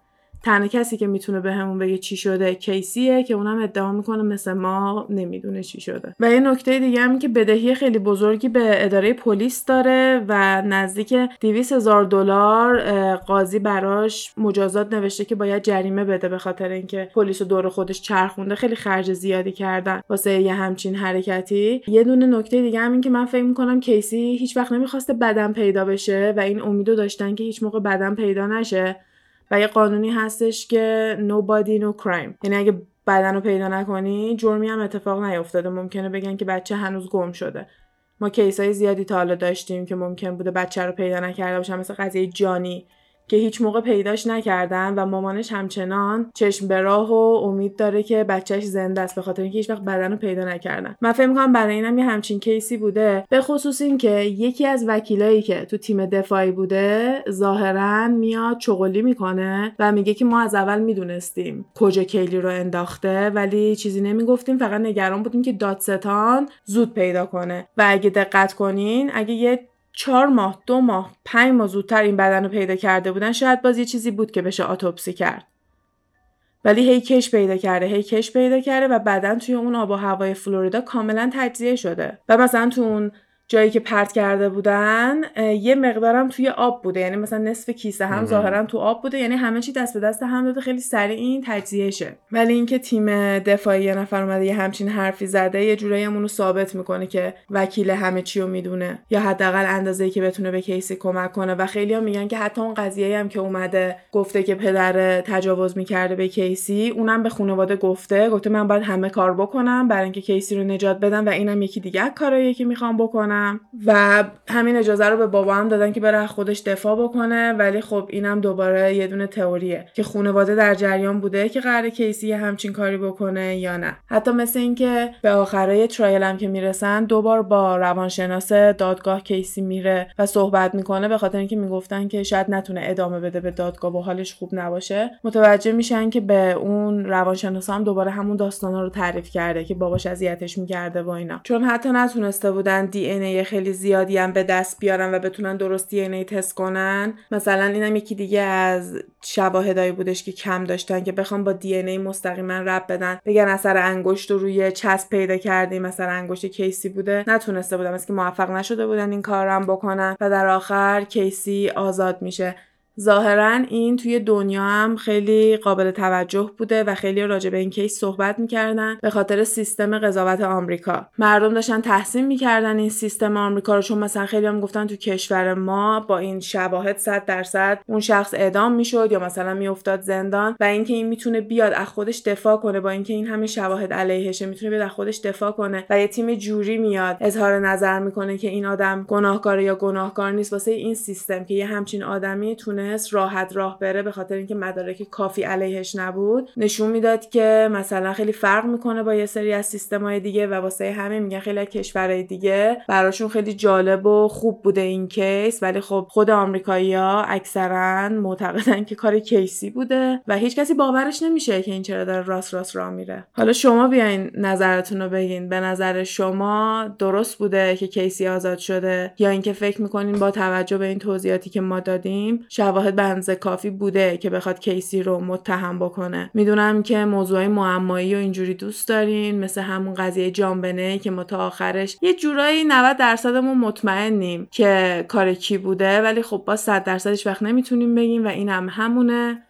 تنها کسی که می‌تونه به همون بگه چی شده کیسیه که اونم ادعا می‌کنه مثل ما نمی‌دونه چی شده. و یه نکته دیگه هم که بدهی خیلی بزرگی به اداره پلیس داره و نزدیک 200 هزار دلار قاضی براش مجازات نوشته که باید جریمه بده به خاطر اینکه پلیس دور خودش چرخونده. خیلی خرج زیادی کردن واسه یه همچین حرکتی. یه دونه نکته دیگه هم این که من فکر می‌کنم کیسی هیچ وقت نمی‌خواسته بدن پیدا بشه و این امیدو داشتن که هیچ موقع بدن پیدا نشه. و یه قانونی هستش که nobody no crime. یعنی اگه بدن رو پیدا نکنی جرمی هم اتفاق نیفتاده. ممکنه بگن که بچه هنوز گم شده. ما کیس های زیادی تا حالا داشتیم که ممکن بوده بچه رو پیدا نکرده باشن مثل قضیه جانی. که هیچ موقع پیداش نکردن و مامانش همچنان چشم به راه و امید داره که بچهش زنده است به خاطر اینکه هیچ وقت بدن رو پیدا نکردن. من فکر می‌کنم برای اینم یه همچین کیسی بوده به خصوص اینکه یکی از وکیلایی که تو تیم دفاعی بوده ظاهرا میاد چغلی می‌کنه و میگه که ما از اول می‌دونستیم کجا کیلی رو انداخته ولی چیزی نمی‌گفتیم فقط نگران بودیم که دادستان زود پیدا کنه. و اگه دقت کنین اگه یه چهار ماه دو ماه پنج ماه زودتر این بدن رو پیدا کرده بودن شاید باز یه چیزی بود که بشه آتوپسی کرد. ولی هی کش پیدا کرده هی کش پیدا کرده و بعدا توی اون آب و هوای فلوریدا کاملا تجزیه شده. و مثلا تو اون جایی که پرت کرده بودن یه مقدارم توی آب بوده. یعنی مثلا نصف کیسه هم. ظاهرا تو آب بوده. یعنی همه چی دست به دست هم داده. خیلی سریع این تجزیه شه ولی اینکه تیم دفاعی یه نفر اومده یه همچین حرفی زده یه جورایی اونو ثابت می‌کنه که وکیل همه چی رو می‌دونه. یا حداقل اندازه‌ای که بتونه به کیسی کمک کنه. و خیلی هم میگن که حتی اون قضیه هم که اومده گفته که پدر تجاوز می‌کرده به کیسی اونم به خانواده گفته. گفته من باید همه کار بکنم برای اینکه کیسی رو نجات بدم و اینم یکی دیگه از کاراییه که می‌خوام بکنم. و همین اجازه رو به بابا هم دادن که بره خودش دفاع بکنه ولی خب اینم دوباره یه دونه تئوریه که خانواده در جریان بوده که قرار کیسی همچین کاری بکنه یا نه. حتی مثل اینکه به آخرای ترایل هم که می‌رسن دوبار با روانشناس دادگاه کیسی میره و صحبت می‌کنه به خاطر اینکه می‌گفتن که شاید نتونه ادامه بده به دادگاه و حالش خوب نباشه. متوجه میشن که به اون روانشناس هم دوباره همون داستانا رو تعریف کرده که باباش اذیتش می‌کرده و اینا. چون حتی نتونسته بودن دی ای خیلی زیادی هم به دست بیارن و بتونن درست ای تست کنن. مثلا اینم یکی دیگه از شواهدایی بودش که کم داشتن که بخوام با ای مستقیما رب بدن. بگن اثر انگشت رو روی چسب پیدا کردیم مثلا انگشت کیسی بوده. نتونسته بودن مثل که موفق نشده بودن این کارم بکنن. و در آخر کیسی آزاد میشه. ظاهرا این توی دنیا هم خیلی قابل توجه بوده و خیلی راجع به این کیس صحبت می‌کردن به خاطر سیستم قضاوت آمریکا. مردم داشتن تحسین می‌کردن این سیستم آمریکا رو چون مثلا خیلی هم گفتن تو کشور ما با این شواهد 100 درصد اون شخص اعدام می‌شد یا مثلا میافتاد زندان و اینکه این می‌تونه بیاد از خودش دفاع کنه با اینکه این همه شواهد علیهشه می‌تونه بیاد از خودش دفاع کنه و یه تیم جوری میاد اظهار نظر می‌کنه که این آدم گناهکار یا گناهکار نیست. واسه این سیستم که یه همچین آدمی تونست راحت راه بره به خاطر اینکه مدارک کافی علیهش نبود. نشون می‌داد که مثلا خیلی فرق می‌کنه با یه سری از سیستم‌های دیگه و واسه همه میگن خیلی کشورهای دیگه براشون خیلی جالب و خوب بوده این case. ولی خب خود آمریکایی‌ها اکثرا معتقدن که کار کیسی بوده و هیچ کسی باورش نمیشه که این چرا داره راست راست راه میره. حالا شما بیاین نظرتون رو بگین. به نظر شما درست بوده که کیسی آزاد شده یا اینکه فکر می‌کنین با توجه به این توضیحاتی که ما دادیم شواهد به کافی بوده که بخواد کیسی رو متهم بکنه. می‌دونم که موضوع معمایی و اینجوری دوست دارین مثل همون قضیه جانبنه که ما تا آخرش یه جورایی 90 درصدمون مطمئنیم که کار کی بوده ولی خب با 100 درصدش وقت نمی‌تونیم بگیم و این هم همونه.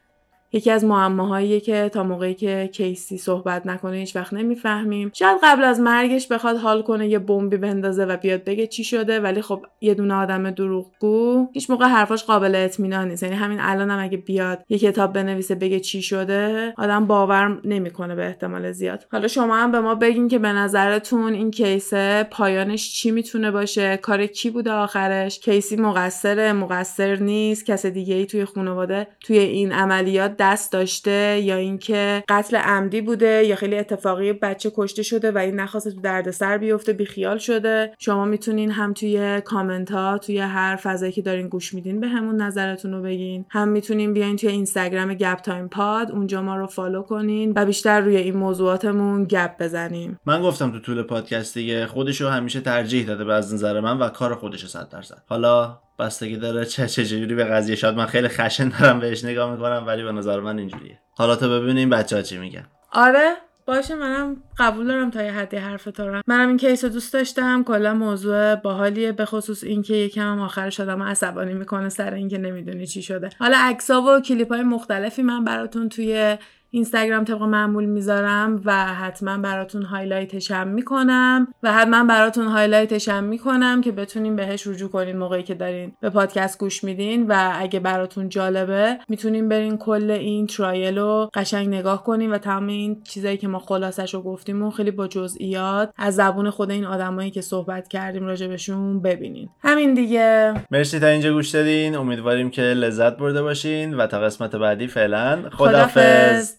یکی از معماهایی که تا موقعی که کیسی صحبت نکنه هیچ وقت نمی‌فهمیم. شاید قبل از مرگش بخواد حال کنه یه بمبی بندازه و بیاد بگه چی شده ولی خب یه دونه آدم دروغگو هیچ موقع حرفاش قابل اطمینان نیست. یعنی همین الانم هم اگه بیاد یه کتاب بنویسه بگه چی شده آدم باور نمی‌کنه به احتمال زیاد. حالا شما هم به ما بگین که به نظرتون این کیسه پایانش چی می‌تونه باشه؟ کار کی بوده آخرش؟ کیسی مقصره؟ مقصر نیست. کس دیگه ای توی خانواده توی این عملیات دست داشته یا اینکه قتل عمدی بوده یا خیلی اتفاقی بچه کشته شده و این نخواسته تو دردسر بیفته بیخیال شده. شما می‌تونین هم توی کامنت ها توی هر فضایی که دارین گوش میدین به همون نظرتون رو بگین. هم می‌تونین بیاین توی اینستاگرام گپ تایم پاد اونجا ما رو follow کنین و بیشتر روی این موضوعاتمون گپ بزنیم. من گفتم تو طول پادکست دیگه خودشو همیشه ترجیح داده به از نظر من و کار خودش 100 درصد. حالا بستگی داره چه چجوری به قضیه شاید من خیلی خشن دارم بهش نگاه می‌کنم ولی به نظر من اینجوریه. حالا تا ببینیم بچه ها چی میگن. آره باشه منم قبول دارم تا یه حدی حرف تو رو. منم این case دوست داشتم. کلا موضوع باحالیه به خصوص اینکه یکم آخرش آدم عصبانی می‌کنه سر اینکه نمی‌دونی چی شده. حالا عکسا و کلیپ های مختلفی من براتون توی اینستاگرام طبق معمول می‌ذارم و حتما براتون highlight ش هم می‌کنم و حتما براتون highlight ش هم می‌کنم که بتونین بهش رجوع کنین موقعی که دارین به پادکست گوش میدین و اگه براتون جالبه می‌تونین برین کل این trial رو قشنگ نگاه کنین و تمام این چیزایی که ما خلاصش رو گفتیم و خیلی با جزئیات از زبون خود این آدمایی که صحبت کردیم راجبشون ببینین. همین دیگه. مرسی تا اینجا گوش دادین. امیدواریم که لذت برده باشین و تا قسمت بعدی فعلا. خدافظ